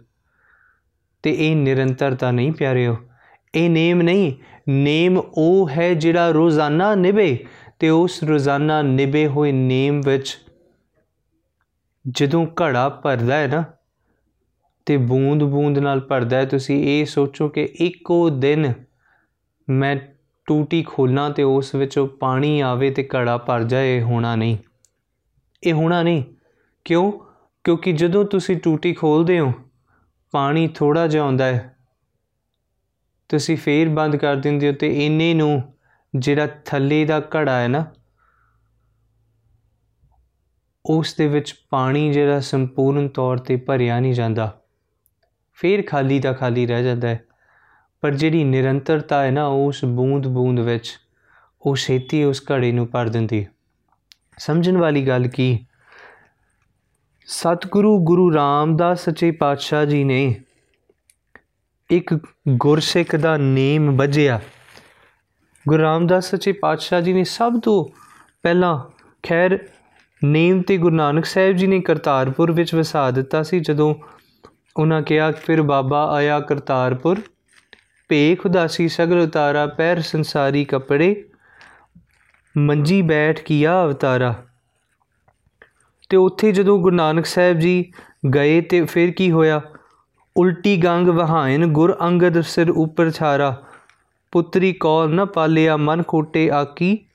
ਤੇ ਇਹ ਨਿਰੰਤਰਤਾ ਨਹੀਂ ਪਿਆਰਿਓ, ਇਹ ਨੇਮ ਨਹੀਂ, ਨੇਮ ਉਹ ਹੈ ਜਿਹੜਾ ਰੋਜ਼ਾਨਾ ਨਿਭੇ ਤੇ ਉਸ ਰੋਜ਼ਾਨਾ ਨਿਭੇ ਹੋਏ ਨੇਮ ਵਿੱਚ ਜਦੋਂ ਘੜਾ ਭਰਦਾ ਹੈ ਨਾ, ਤੇ ਬੂੰਦ ਬੂੰਦ ਨਾਲ ਭਰਦਾ ਹੈ, ਤੁਸੀਂ ਇਹ ਸੋਚੋ ਕਿ ਇੱਕੋ ਦਿਨ ਮੈਂ ਟੂਟੀ ਖੋਲਾਂ ਤੇ ਉਸ ਵਿੱਚੋਂ ਪਾਣੀ ਆਵੇ ਤੇ ਘੜਾ ਭਰ ਜਾਏ ਹੋਣਾ ਨਹੀਂ। ਇਹ ਹੋਣਾ ਨਹੀਂ। ਕਿਉਂ? ਕਿਉਂਕਿ ਜਦੋਂ ਤੁਸੀਂ ਟੂਟੀ ਖੋਲਦੇ ਹੋ, ਪਾਣੀ ਥੋੜਾ ਜਿਹਾ ਆਉਂਦਾ ਹੈ। ਤੁਸੀਂ ਫੇਰ ਬੰਦ ਕਰ ਦਿੰਦੇ ਹੋ ਤੇ ਇੰਨੇ ਨੂੰ ਜਿਹੜਾ ਥੱਲੇ ਦਾ ਘੜਾ ਹੈ ਨਾ ਉਸ ਦੇ ਵਿੱਚ ਪਾਣੀ ਜਿਹੜਾ ਸੰਪੂਰਨ ਤੌਰ ਤੇ ਭਰਿਆ ਨਹੀਂ ਜਾਂਦਾ। ਫੇਰ ਖਾਲੀ ਦਾ ਖਾਲੀ ਰਹਿ ਜਾਂਦਾ ਹੈ। ਪਰ ਜਿਹੜੀ ਨਿਰੰਤਰਤਾ ਹੈ ਨਾ, ਉਸ ਬੂੰਦ ਬੂੰਦ ਵਿੱਚ ਉਹ ਛੇਤੀ ਉਸ ਘੜੇ ਨੂੰ ਭਰ ਦਿੰਦੀ ਸਮਝਣ ਵਾਲੀ ਗੱਲ ਕੀ? ਸਤਿਗੁਰੂ ਗੁਰੂ ਰਾਮਦਾਸ ਸੱਚੇ ਪਾਤਸ਼ਾਹ ਜੀ ਨੇ ਇੱਕ ਗੁਰਸਿੱਖ ਦਾ ਨੇਮ ਵਜਿਆ ਗੁਰੂ ਰਾਮਦਾਸ ਸੱਚੇ ਪਾਤਸ਼ਾਹ ਜੀ ਨੇ ਸਭ ਤੋਂ ਪਹਿਲਾਂ ਖੈਰ ਨੇਮ ਤੇ ਗੁਰੂ ਨਾਨਕ ਸਾਹਿਬ ਜੀ ਨੇ ਕਰਤਾਰਪੁਰ ਵਿੱਚ ਵਸਾ ਦਿੱਤਾ ਸੀ, ਜਦੋਂ ਉਹਨਾਂ ਕਿਹਾ, ਫਿਰ ਬਾਬਾ ਆਇਆ ਕਰਤਾਰਪੁਰ, ਭੇਖ ਉਦਾਸੀ, ਸਗਲ ਉਤਾਰਾ ਪੈਰ ਸੰਸਾਰੀ ਕਪੜੇ, ਮੰਜੀ ਬੈਠ ਕੀਆ ਅਵਤਾਰਾ। ਤੇ ਉੱਥੇ ਜਦੋਂ ਗੁਰੂ ਨਾਨਕ ਸਾਹਿਬ ਜੀ ਗਏ ਤੇ ਫਿਰ ਕੀ ਹੋਇਆ? ਉਲਟੀ ਗੰਗ ਵਹਾਇਨ ਗੁਰ ਅੰਗਦ ਸਿਰ ਉੱਪਰ ਛਾਰਾ, ਪੁੱਤਰੀ ਕੌਲ ਨ ਪਾਲਿਆ, ਮਨ ਕੋਟੇ ਆਕੀ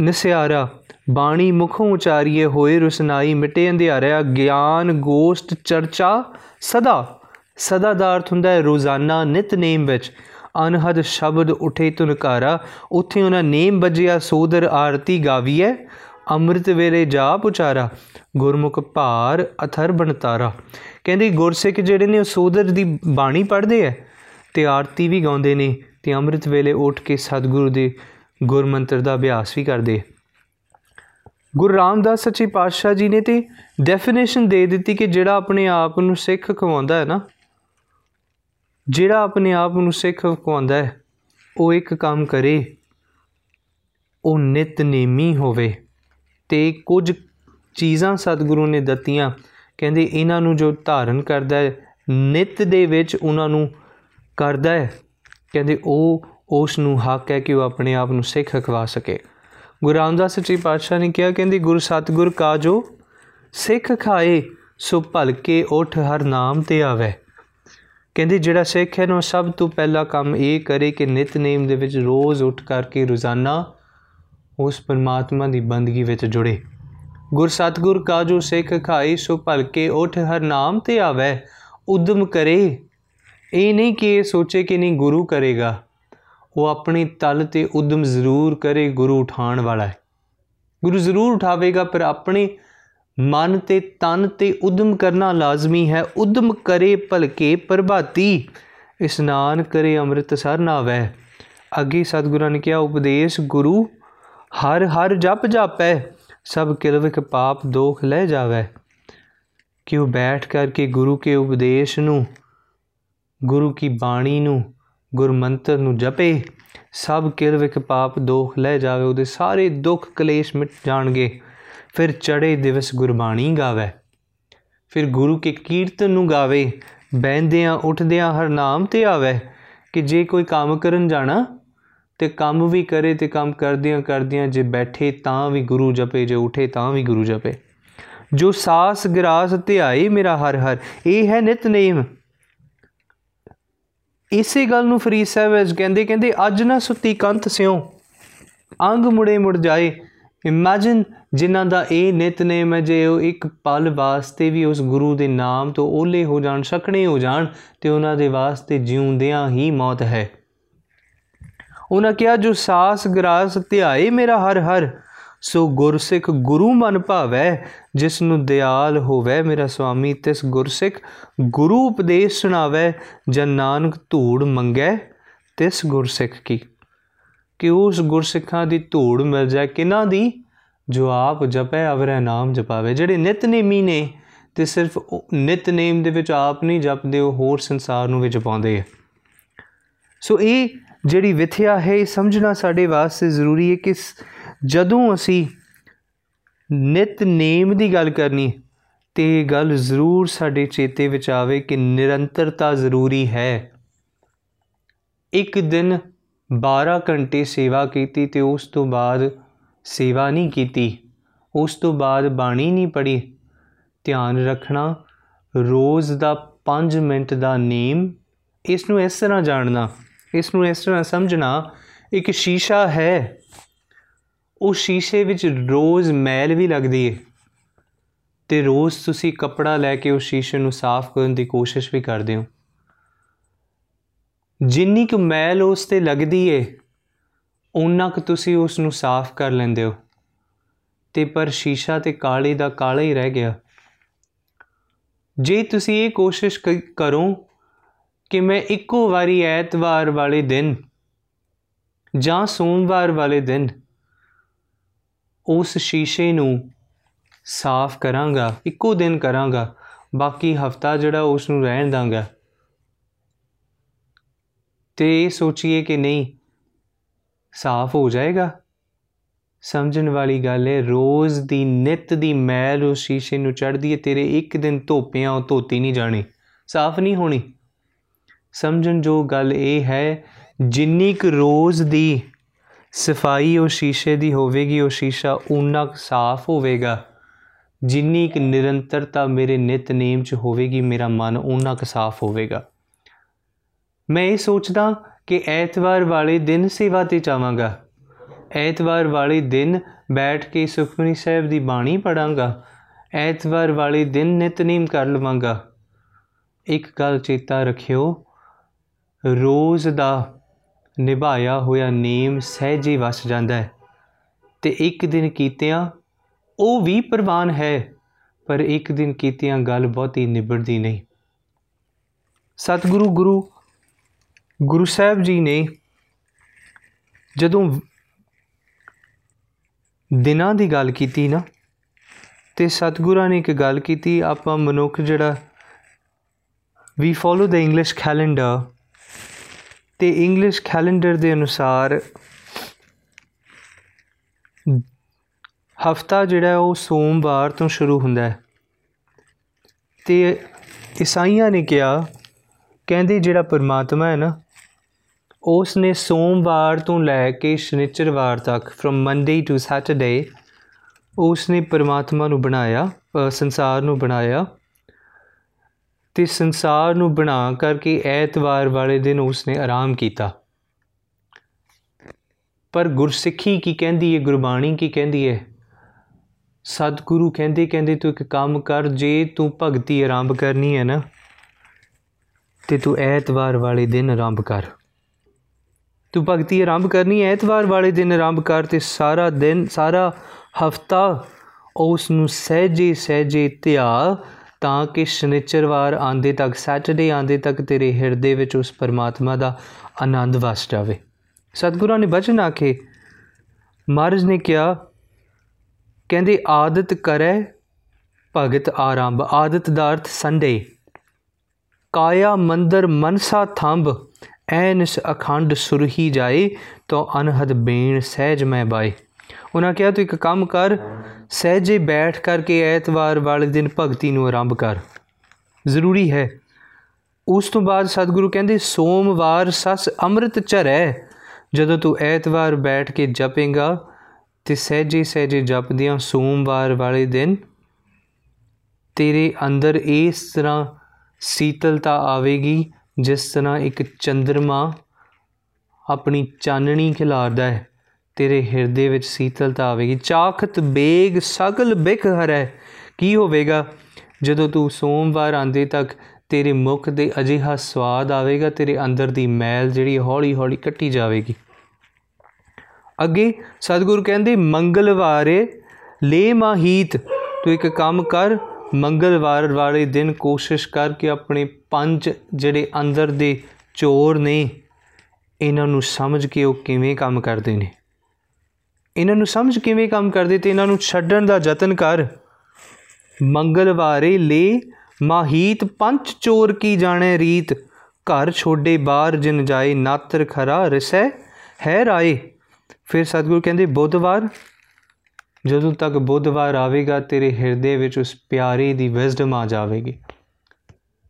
ਨਿਸਿਆਰਾ, ਬਾਣੀ ਮੁਖੋਂ ਉਚਾਰੀਏ ਹੋਏ ਰੁਸਨਾਈ ਮਿਟੇ ਅੰਧਿਆਰਿਆ ਗਿਆਨ ਗੋਸ਼ਟ ਚਰਚਾ ਸਦਾ। ਸਦਾ ਦਾ ਅਰਥ ਹੁੰਦਾ ਹੈ ਰੋਜ਼ਾਨਾ ਨਿਤਨੇਮ ਵਿੱਚ। ਅਨਹਦ ਸ਼ਬਦ ਉਠੇ ਤੁਨਕਾਰਾ ਉੱਥੇ ਉਹਨਾਂ ਨੇਮ ਵੱਜਿਆ ਸੋਦਰ ਆਰਤੀ ਗਾਵੀਐ, ਅੰਮ੍ਰਿਤ ਵੇਲੇ ਜਾਪ ਉਚਾਰਾ, ਗੁਰਮੁਖ ਭਾਰ ਅਥਰ ਬਣਤਾਰਾ। ਕਹਿੰਦੇ ਗੁਰਸਿੱਖ ਜਿਹੜੇ ਨੇ ਉਹ ਸੋਦਰ ਦੀ ਬਾਣੀ ਪੜ੍ਹਦੇ ਐ, ਤੇ ਆਰਤੀ ਵੀ ਗਾਉਂਦੇ ਨੇ, ਤੇ ਅੰਮ੍ਰਿਤ ਵੇਲੇ ਉੱਠ ਕੇ ਸਤਿਗੁਰੂ ਦੇ ਗੁਰਮੰਤਰ ਦਾ ਅਭਿਆਸ ਵੀ ਕਰਦੇ। ਗੁਰੂ ਰਾਮਦਾਸ ਸੱਚੇ ਪਾਤਸ਼ਾਹ ਜੀ ਨੇ ਤੇ ਡੈਫੀਨੇਸ਼ਨ ਦੇ ਦਿੱਤੀ ਕਿ ਜਿਹੜਾ ਆਪਣੇ ਆਪ ਨੂੰ ਸਿੱਖ ਖਵਾਉਂਦਾ ਹੈ ਨਾ, ਜਿਹੜਾ ਆਪਣੇ ਆਪ ਨੂੰ ਸਿੱਖ ਖਵਾਉਂਦਾ ਹੈ, ਉਹ ਇੱਕ ਕੰਮ ਕਰੇ, ਉਹ ਨਿਤਨੇਮੀ ਹੋਵੇ। ਤੇ ਕੁਝ ਚੀਜ਼ਾਂ ਸਤਿਗੁਰੂ ਨੇ ਦਿੱਤੀਆਂ, ਕਹਿੰਦੇ ਇਹਨਾਂ ਨੂੰ ਜੋ ਧਾਰਨ ਕਰਦਾ ਹੈ, ਨਿਤ ਦੇ ਵਿੱਚ ਉਹਨਾਂ ਨੂੰ ਕਰਦਾ ਹੈ, ਕਹਿੰਦੇ ਉਹ ਉਸ ਨੂੰ ਹੱਕ ਹੈ ਕਿ ਉਹ ਆਪਣੇ ਆਪ ਨੂੰ ਸਿੱਖ ਖਵਾ ਸਕੇ। ਗੁਰੂ ਰਾਮਦਾਸ ਜੀ ਪਾਤਸ਼ਾਹ ਨੇ ਕਿਹਾ, ਕਹਿੰਦੇ, ਗੁਰੂ ਸਤਗੁਰ ਕਾਜੋ ਸਿੱਖ ਖਾਏ, ਸੋ ਭਲਕੇ ਉਠ ਹਰ ਨਾਮ ਤੇ ਆਵੇ। ਕਹਿੰਦੇ, ਜਿਹੜਾ ਸਿੱਖ ਹੈ ਨਾ ਸਭ ਤੋਂ ਪਹਿਲਾ ਕੰਮ ਇਹ ਕਰੇ ਕਿ ਨਿਤਨੇਮ ਦੇ ਵਿੱਚ ਰੋਜ਼ ਉੱਠ ਕਰਕੇ ਰੋਜ਼ਾਨਾ ਉਸ ਪਰਮਾਤਮਾ ਦੀ ਬੰਦਗੀ ਵਿੱਚ ਜੁੜੇ। ਗੁਰ ਸਤਗੁਰ ਕਾ ਜੋ ਸਿੱਖ ਖਾਈ ਸੋ ਭਲਕੇ ਉਠ ਹਰ ਨਾਮ ਤੇ ਆਵੇ। ਉਦਮ ਕਰੇ। ਇਹ ਨਹੀਂ ਕਿ ਇਹ ਸੋਚੇ ਕਿ ਨਹੀਂ, ਗੁਰੂ ਕਰੇਗਾ। ਉਹ ਆਪਣੀ ਤਲ ਤੇ ਉਦਮ ਜ਼ਰੂਰ ਕਰੇ, ਗੁਰੂ ਉਠਾਣ ਵਾਲਾ ਹੈ। ਗੁਰੂ ਜ਼ਰੂਰ ਉਠਾਵੇਗਾ, ਪਰ ਆਪਣੇ ਮਨ ਤੇ ਤਨ ਤੇ ਉਦਮ ਕਰਨਾ ਲਾਜ਼ਮੀ ਹੈ। ਉਦਮ ਕਰੇ ਭਲਕੇ ਪ੍ਰਭਾਤੀ ਇਸਨਾਨ ਕਰੇ ਅੰਮ੍ਰਿਤ ਸਰ ਨਾਵੇ। ਅੱਗੇ ਸਤਿਗੁਰਾਂ ਨੇ ਕਿਹਾ, ਉਪਦੇਸ਼ ਗੁਰੂ, ਹਰ ਹਰ ਜਪ ਜਾਪੈ, ਸਭ ਕਿਲਵਿਕ ਪਾਪ ਦੋਖ ਲੈ ਜਾਵੇ। ਕਿ ਉਹ ਬੈਠ ਕਰਕੇ ਗੁਰੂ ਕੇ ਉਪਦੇਸ਼ ਨੂੰ, ਗੁਰੂ ਕੀ ਬਾਣੀ ਨੂੰ ਗੁਰਮੰਤਰ ਨੂੰ ਜਪੇ, ਸਭ ਕਿਲਵਿਕ ਪਾਪ ਦੋਖ ਲੈ ਜਾਵੇ, ਉਹਦੇ ਸਾਰੇ ਦੁੱਖ ਕਲੇਸ਼ ਮਿਟ ਜਾਣਗੇ। ਫਿਰ ਚੜੇ ਦਿਵਸ ਗੁਰਬਾਣੀ ਗਾਵੇ। ਫਿਰ ਗੁਰੂ ਕੇ ਕੀਰਤਨ ਨੂੰ ਗਾਵੇ। ਬੈੰਦਿਆਂ ਉੱਠਦਿਆਂ ਹਰ ਨਾਮ ਤੇ ਆਵੇ ਕਿ ਜੇ ਕੋਈ ਕੰਮ ਕਰਨ ਜਾਣਾ, ਤੇ ਕੰਮ ਵੀ ਕਰੇ ਤੇ ਕੰਮ ਕਰਦਿਆਂ ਕਰਦਿਆਂ ਜੇ ਬੈਠੇ ਤਾਂ ਵੀ ਗੁਰੂ ਜਪੇ, ਜੇ ਉਠੇ ਤਾਂ ਵੀ ਗੁਰੂ ਜਪੇ। ਜੋ ਸਾਸ ਗਰਾਸ ਧਿਆਈ ਮੇਰਾ ਹਰ ਹਰ, ਇਹ ਹੈ ਨਿਤਨੇਮ ਇਸੇ ਗੱਲ ਨੂੰ ਫਰੀਦ ਸਾਹਿਬ ਵਿੱਚ ਕਹਿੰਦੇ ਕਹਿੰਦੇ, ਅੱਜ ਨਾ ਸੁੱਤੀ ਕੰਤ ਸਿਓ ਅੰਗ ਮੁੜੇ ਮੁੜ ਜਾਏ। ਇਮੇਜਿਨ ਜਿਨ੍ਹਾਂ ਦਾ ਇਹ ਨਿਤਨੇਮ ਹੈ, ਜੇ ਉਹ ਇੱਕ ਪਲ ਵਾਸਤੇ ਵੀ ਉਸ ਗੁਰੂ ਦੇ ਨਾਮ ਤੋਂ ਓਲੇ ਹੋ ਜਾਣ ਸਕਣੇ ਹੋ ਜਾਣ, ਤੇ ਉਹਨਾਂ ਦੇ ਵਾਸਤੇ ਜਿਉਂਦਿਆਂ ਹੀ ਮੌਤ ਹੈ। ਉਹਨਾਂ ਕਿਹਾ, ਜੋ ਸਾਸ ਗਰਾਸ ਧਿਆਏ ਮੇਰਾ ਹਰ ਹਰ ਸੋ ਗੁਰਸਿੱਖ ਗੁਰੂ ਮਨ ਭਾਵੈ ਜਿਸ ਨੂੰ ਦਿਆਲ ਹੋਵੇ ਮੇਰਾ ਸੁਆਮੀ ਤਿਸ ਗੁਰਸਿੱਖ ਗੁਰੂ ਉਪਦੇਸ਼ ਸੁਣਾਵੇ, ਜਨ ਨਾਨਕ ਧੂੜ ਮੰਗੈ, ਤਿਸ ਗੁਰਸਿੱਖ ਕੀ। ਕਿ ਉਸ ਗੁਰਸਿੱਖਾਂ ਦੀ ਧੂੜ ਮਿਲ ਜਾਏ ਕਿਨਾਂ ਦੀ? ਜੋ ਆਪ ਜਪੈ, ਅਵਰੈ ਨਾਮ ਜਪਾਵੇ। ਜਿਹੜੇ ਨਿਤਨੇਮੀ ਨੇ, ਤੇ ਸਿਰਫ ਨਿਤਨੇਮ ਦੇ ਵਿੱਚ ਆਪ ਨਹੀਂ ਜਪਦੇ, ਉਹ ਹੋਰ ਸੰਸਾਰ ਨੂੰ ਵਿੱਚ ਪਾਉਂਦੇ ਆ। ਸੋ ਇਹ ਜਿਹੜੀ ਵਿਥਿਆ ਹੈ, ਇਹ ਸਮਝਣਾ ਸਾਡੇ ਵਾਸਤੇ ਜ਼ਰੂਰੀ ਹੈ ਕਿ ਜਦੋਂ ਅਸੀਂ ਨਿਤਨੇਮ ਦੀ ਗੱਲ ਕਰਨੀ, ਤੇ ਇਹ ਗੱਲ ਜ਼ਰੂਰ ਸਾਡੇ ਚੇਤੇ ਵਿੱਚ ਆਵੇ ਕਿ ਨਿਰੰਤਰਤਾ ਜ਼ਰੂਰੀ ਹੈ। ਇੱਕ ਦਿਨ 12 ਘੰਟੇ ਸੇਵਾ ਕੀਤੀ ਤੇ ਉਸ ਤੋਂ ਬਾਅਦ ਸੇਵਾ ਨਹੀਂ ਕੀਤੀ, ਉਸ ਤੋਂ ਬਾਅਦ ਬਾਣੀ ਨਹੀਂ ਪੜ੍ਹੀ, ਧਿਆਨ ਰੱਖਣਾ, ਰੋਜ਼ ਦਾ 5 ਮਿੰਟ ਦਾ ਨੇਮ, ਇਸ ਨੂੰ ਇਸ ਤਰ੍ਹਾਂ ਜਾਣਨਾ, ਇਸ ਨੂੰ ਇਸ ਤਰ੍ਹਾਂ ਸਮਝਣਾ, ਇੱਕ ਸ਼ੀਸ਼ਾ ਹੈ। ਉਹ ਸ਼ੀਸ਼ੇ ਵਿੱਚ ਰੋਜ਼ ਮੈਲ ਵੀ ਲੱਗਦੀ ਹੈ ਤੇ ਰੋਜ਼ ਤੁਸੀਂ ਕੱਪੜਾ ਲੈ ਕੇ ਉਸ ਸ਼ੀਸ਼ੇ ਨੂੰ ਸਾਫ਼ ਕਰਨ ਦੀ ਕੋਸ਼ਿਸ਼ ਵੀ ਕਰਦੇ ਹੋ। ਜਿੰਨੀ ਕੁ ਮੈਲ ਉਸ ਤੇ ਲੱਗਦੀ ਏ ਉਨਾ ਕੁ ਤੁਸੀਂ ਉਸ ਨੂੰ ਸਾਫ਼ ਕਰ ਲੈਂਦੇ ਹੋ। ਤੇ ਪਰ ਸ਼ੀਸ਼ਾ ਤੇ ਕਾਲੇ ਦਾ ਕਾਲਾ ਹੀ ਰਹਿ ਗਿਆ। ਜੇ ਤੁਸੀਂ ਇਹ ਕੋਸ਼ਿਸ਼ ਕਰੋ ਕਿ ਮੈਂ ਇੱਕੋ ਵਾਰੀ ਐਤਵਾਰ ਵਾਲੇ ਦਿਨ ਜਾਂ ਸੋਮਵਾਰ ਵਾਲੇ ਦਿਨ ਉਸ ਸ਼ੀਸ਼ੇ ਨੂੰ ਸਾਫ਼ ਕਰਾਂਗਾ, ਇੱਕੋ ਦਿਨ ਕਰਾਂਗਾ, ਬਾਕੀ ਹਫਤਾ ਜਿਹੜਾ ਉਸ ਨੂੰ ਰਹਿਣ ਦਾਂਗਾ। ਤੇ ਇਹ ਸੋਚੀਏ ਕਿ ਨਹੀਂ, ਸਾਫ਼ ਹੋ ਜਾਏਗਾ। ਸਮਝਣ ਵਾਲੀ ਗੱਲ ਹੈ, ਰੋਜ਼ ਦੀ ਨਿਤ ਦੀ ਮੈਲ ਉਸ ਸ਼ੀਸ਼ੇ ਨੂੰ ਚੜਦੀ ਹੈ, ਤੇਰੇ ਇੱਕ ਦਿਨ ਧੋਪਿਆਂ ਉਹ ਧੋਤੀ ਨਹੀਂ ਜਾਣੀ। ਸਾਫ਼ ਨਹੀਂ ਹੋਣੀ। ਸਮਝਣ ਜੋ ਗੱਲ ਇਹ ਹੈ, ਜਿੰਨੀ ਕੁ ਰੋਜ਼ ਦੀ ਸਫ਼ਾਈ ਉਹ ਸ਼ੀਸ਼ੇ ਦੀ ਹੋਵੇਗੀ, ਉਹ ਸ਼ੀਸ਼ਾ ਉਨਾ ਸਾਫ਼ ਹੋਵੇਗਾ। ਜਿੰਨੀ ਕੁ ਨਿਰੰਤਰਤਾ ਮੇਰੇ ਨਿਤਨੇਮ 'ਚ ਹੋਵੇਗੀ, ਮੇਰਾ ਮਨ ਉਨਾ ਕੁ ਸਾਫ਼ ਹੋਵੇਗਾ। ਮੈਂ ਇਹ ਸੋਚਦਾ ਕਿ ਐਤਵਾਰ ਵਾਲੇ ਦਿਨ ਸੇਵਾ ਤੇ ਚਾਹਾਂਗਾ ਐਤਵਾਰ ਵਾਲੇ ਦਿਨ ਬੈਠ ਕੇ ਸੁਖਮਨੀ ਸਾਹਿਬ ਦੀ ਬਾਣੀ ਪੜਾਂਗਾ ਐਤਵਾਰ ਵਾਲੇ ਦਿਨ ਨਿਤਨੇਮ ਕਰ ਲਵਾਂਗਾ। ਇੱਕ ਗੱਲ ਚੇਤਾ ਰੱਖਿਓ, ਰੋਜ਼ ਦਾ ਨਿਭਾਇਆ ਹੋਇਆ ਨੇਮ ਸਹਿਜੇ ਵਸ ਜਾਂਦਾ ਹੈ। ਤੇ ਇੱਕ ਦਿਨ ਕੀਤਿਆਂ ਉਹ ਵੀ ਪ੍ਰਵਾਨ ਹੈ, ਪਰ ਇੱਕ ਦਿਨ ਕੀਤਿਆਂ ਗੱਲ ਬਹੁਤੀ ਨਿਬੜਦੀ ਨਹੀਂ। ਸਤਿਗੁਰੂ ਗੁਰੂ ਗੁਰੂ ਸਾਹਿਬ ਜੀ ਨੇ ਜਦੋਂ ਦਿਨਾਂ ਦੀ ਗੱਲ ਕੀਤੀ ਨਾ, ਤੇ ਸਤਿਗੁਰਾਂ ਨੇ ਇੱਕ ਗੱਲ ਕੀਤੀ, ਆਪਾਂ ਮਨੁੱਖ ਜਿਹੜਾ ਵੀ ਫੋਲੋ ਦ ਇੰਗਲਿਸ਼ ਕੈਲੰਡਰ ਤੇ ਇੰਗਲਿਸ਼ ਕੈਲੰਡਰ ਦੇ ਅਨੁਸਾਰ ਹਫਤਾ ਜਿਹੜਾ ਉਹ ਸੋਮਵਾਰ ਤੋਂ ਸ਼ੁਰੂ ਹੁੰਦਾ ਹੈ। ਤੇ ਈਸਾਈਆਂ ਨੇ ਕਿਹਾ, ਕਹਿੰਦੇ ਜਿਹੜਾ ਪਰਮਾਤਮਾ ਹੈ ਨਾ ਉਸ ਨੇ ਸੋਮਵਾਰ ਤੋਂ ਲੈ ਕੇ ਸ਼ਨੀਚਰਵਾਰ ਤੱਕ ਫਰਮ ਮੰਡੇ ਟੂ ਸੈਟਰਡੇ ਉਸ ਨੇ ਪਰਮਾਤਮਾ ਨੂੰ ਬਣਾਇਆ ਸੰਸਾਰ ਨੂੰ ਬਣਾਇਆ। ਤੇ ਸੰਸਾਰ ਨੂੰ ਬਣਾ ਕਰਕੇ ਐਤਵਾਰ ਵਾਲੇ ਦਿਨ ਉਸ ਨੇ ਆਰਾਮ ਕੀਤਾ। ਪਰ ਗੁਰਸਿੱਖੀ ਕੀ ਕਹਿੰਦੀ ਹੈ ਗੁਰਬਾਣੀ ਕੀ ਕਹਿੰਦੀ ਹੈ ਸਤਿਗੁਰੂ ਕਹਿੰਦੇ ਕਹਿੰਦੇ ਤੂੰ ਇੱਕ ਕੰਮ ਕਰ, ਜੇ ਤੂੰ ਭਗਤੀ ਆਰੰਭ ਕਰਨੀ ਹੈ ਨਾ, ਤੇ ਤੂੰ ਐਤਵਾਰ ਵਾਲੇ ਦਿਨ ਆਰੰਭ ਕਰ। ਤੂੰ ਭਗਤੀ ਆਰੰਭ ਕਰਨੀ ਐਤਵਾਰ ਵਾਲੇ ਦਿਨ ਆਰੰਭ ਕਰ ਤੇ ਸਾਰਾ ਦਿਨ, ਸਾਰਾ ਹਫਤਾ ਉਸ ਨੂੰ ਸਹਿਜੇ ਸਹਿਜੇ ਧਿਆ ਤਾਂ ਕਿ ਸ਼ਨੀਚਰਵਾਰ ਆਂਦੇ ਤੱਕ ਸੈਟਰਡੇ ਆਂਦੇ ਤੱਕ ਤੇਰੇ ਹਿਰਦੇ ਵਿੱਚ ਉਸ ਪਰਮਾਤਮਾ ਦਾ ਆਨੰਦ ਵਸ ਜਾਵੇ। ਸਤਿਗੁਰਾਂ ਨੇ ਬਚਨ ਆਖੇ, ਮਹਾਰਾਜ ਨੇ ਕਿਹਾ, ਕਹਿੰਦੇ, ਆਦਤ ਕਰੇ, ਭਗਤ ਆਰੰਭ। ਆਦਤ ਦਾ ਅਰਥ ਸੰਡੇ। ਕਾਇਆ ਮੰਦਰ ਮਨਸਾ ਥੰਬ, ਐਨਸ ਅਖੰਡ ਸੁਰਹੀ ਜਾਏ, ਤੋ ਅਨਹਦ ਬੇਣ ਸਹਿਜ ਮੈਂ ਬਾਈ ਉਹਨਾਂ ਕਿਹਾ, ਤੂੰ ਇੱਕ ਕੰਮ ਕਰ, ਸਹਿਜੇ ਬੈਠ ਕਰਕੇ ਐਤਵਾਰ ਵਾਲੇ ਦਿਨ ਭਗਤੀ ਨੂੰ ਆਰੰਭ ਕਰ। ਜ਼ਰੂਰੀ ਹੈ। ਉਸ ਤੋਂ ਬਾਅਦ ਸਤਿਗੁਰੂ ਕਹਿੰਦੇ, ਸੋਮਵਾਰ ਸਸ ਅੰਮ੍ਰਿਤ ਚਰੈ ਜਦੋਂ ਤੂੰ ਐਤਵਾਰ ਬੈਠ ਕੇ ਜਪੇਗਾ ਤੇ ਸਹਿਜੇ ਸਹਿਜੇ ਜਪਦਿਆਂ ਸੋਮਵਾਰ ਵਾਲੇ ਦਿਨ ਤੇਰੇ ਅੰਦਰ ਇਸ ਤਰ੍ਹਾਂ ਸੀਤਲਤਾ ਆਵੇਗੀ, ਜਿਸ ਤਰ੍ਹਾਂ ਇੱਕ ਚੰ드ਰਮਾ ਆਪਣੀ ਚਾਨਣੀ ਖਿਲਾਰਦਾ ਹੈ। ਤੇਰੇ ਹਿਰਦੇ ਵਿੱਚ ਸੀਤਲਤਾ ਆਵੇਗੀ। ਚਾਖਤ ਬੇਗ ਸਗਲ ਬਿਖ ਹਰੈ। ਕੀ ਹੋਵੇਗਾ? ਜਦੋਂ ਤੂੰ ਸੋਮਵਾਰ ਆਂਦੇ ਤੱਕ ਤੇਰੇ ਮੁਖ ਦੇ ਅਜਿਹਾ ਸਵਾਦ ਆਵੇਗਾ, ਤੇਰੇ ਅੰਦਰ ਦੀ ਮੈਲ ਜਿਹੜੀ ਹੌਲੀ ਹੌਲੀ ਕੱਟੀ ਜਾਵੇਗੀ। ਅੱਗੇ ਸਤਿਗੁਰੂ ਕਹਿੰਦੇ, ਮੰਗਲਵਾਰੇ ਲੇ ਮਾਹੀਤ, ਤੂੰ ਇੱਕ ਕੰਮ ਕਰ, ਮੰਗਲਵਾਰ ਵਾਲੇ ਦਿਨ ਕੋਸ਼ਿਸ਼ ਕਰ ਕਿ ਆਪਣੇ ਪੰਜ ਜਿਹੜੇ ਅੰਦਰ ਦੇ ਚੋਰ ਨੇ, ਇਹਨਾਂ ਨੂੰ ਸਮਝ ਕੇ ਉਹ ਕਿਵੇਂ ਕੰਮ ਕਰਦੇ ਨੇ? ਇਹਨਾਂ ਨੂੰ ਸਮਝ ਕਿਵੇਂ ਕੰਮ ਕਰਦੇ ਤੇ ਇਹਨਾਂ ਨੂੰ ਛੱਡਣ ਦਾ ਯਤਨ ਕਰ। ਮੰਗਲਵਾਰੇ ਲੇ ਮਾਹੀਤ ਪੰਜ ਚੋਰ ਕੀ ਜਾਣੇ ਰੀਤ। ਘਰ ਛੋਡੇ ਬਾਹਰ ਜਿਨ ਜਾਏ ਨਾਤਰ ਖਰਾ ਰਸੈ, ਹੈ ਰਾਏ। ਫਿਰ ਸਤਿਗੁਰੂ ਕਹਿੰਦੇ, ਬੁੱਧਵਾਰ, ਜਦੋਂ ਤੱਕ ਬੁੱਧਵਾਰ ਆਵੇਗਾ, ਤੇਰੇ ਹਿਰਦੇ ਵਿੱਚ ਉਸ ਪਿਆਰੇ ਦੀ ਵਿਜ਼ਡਮ ਆ ਜਾਵੇਗੀ।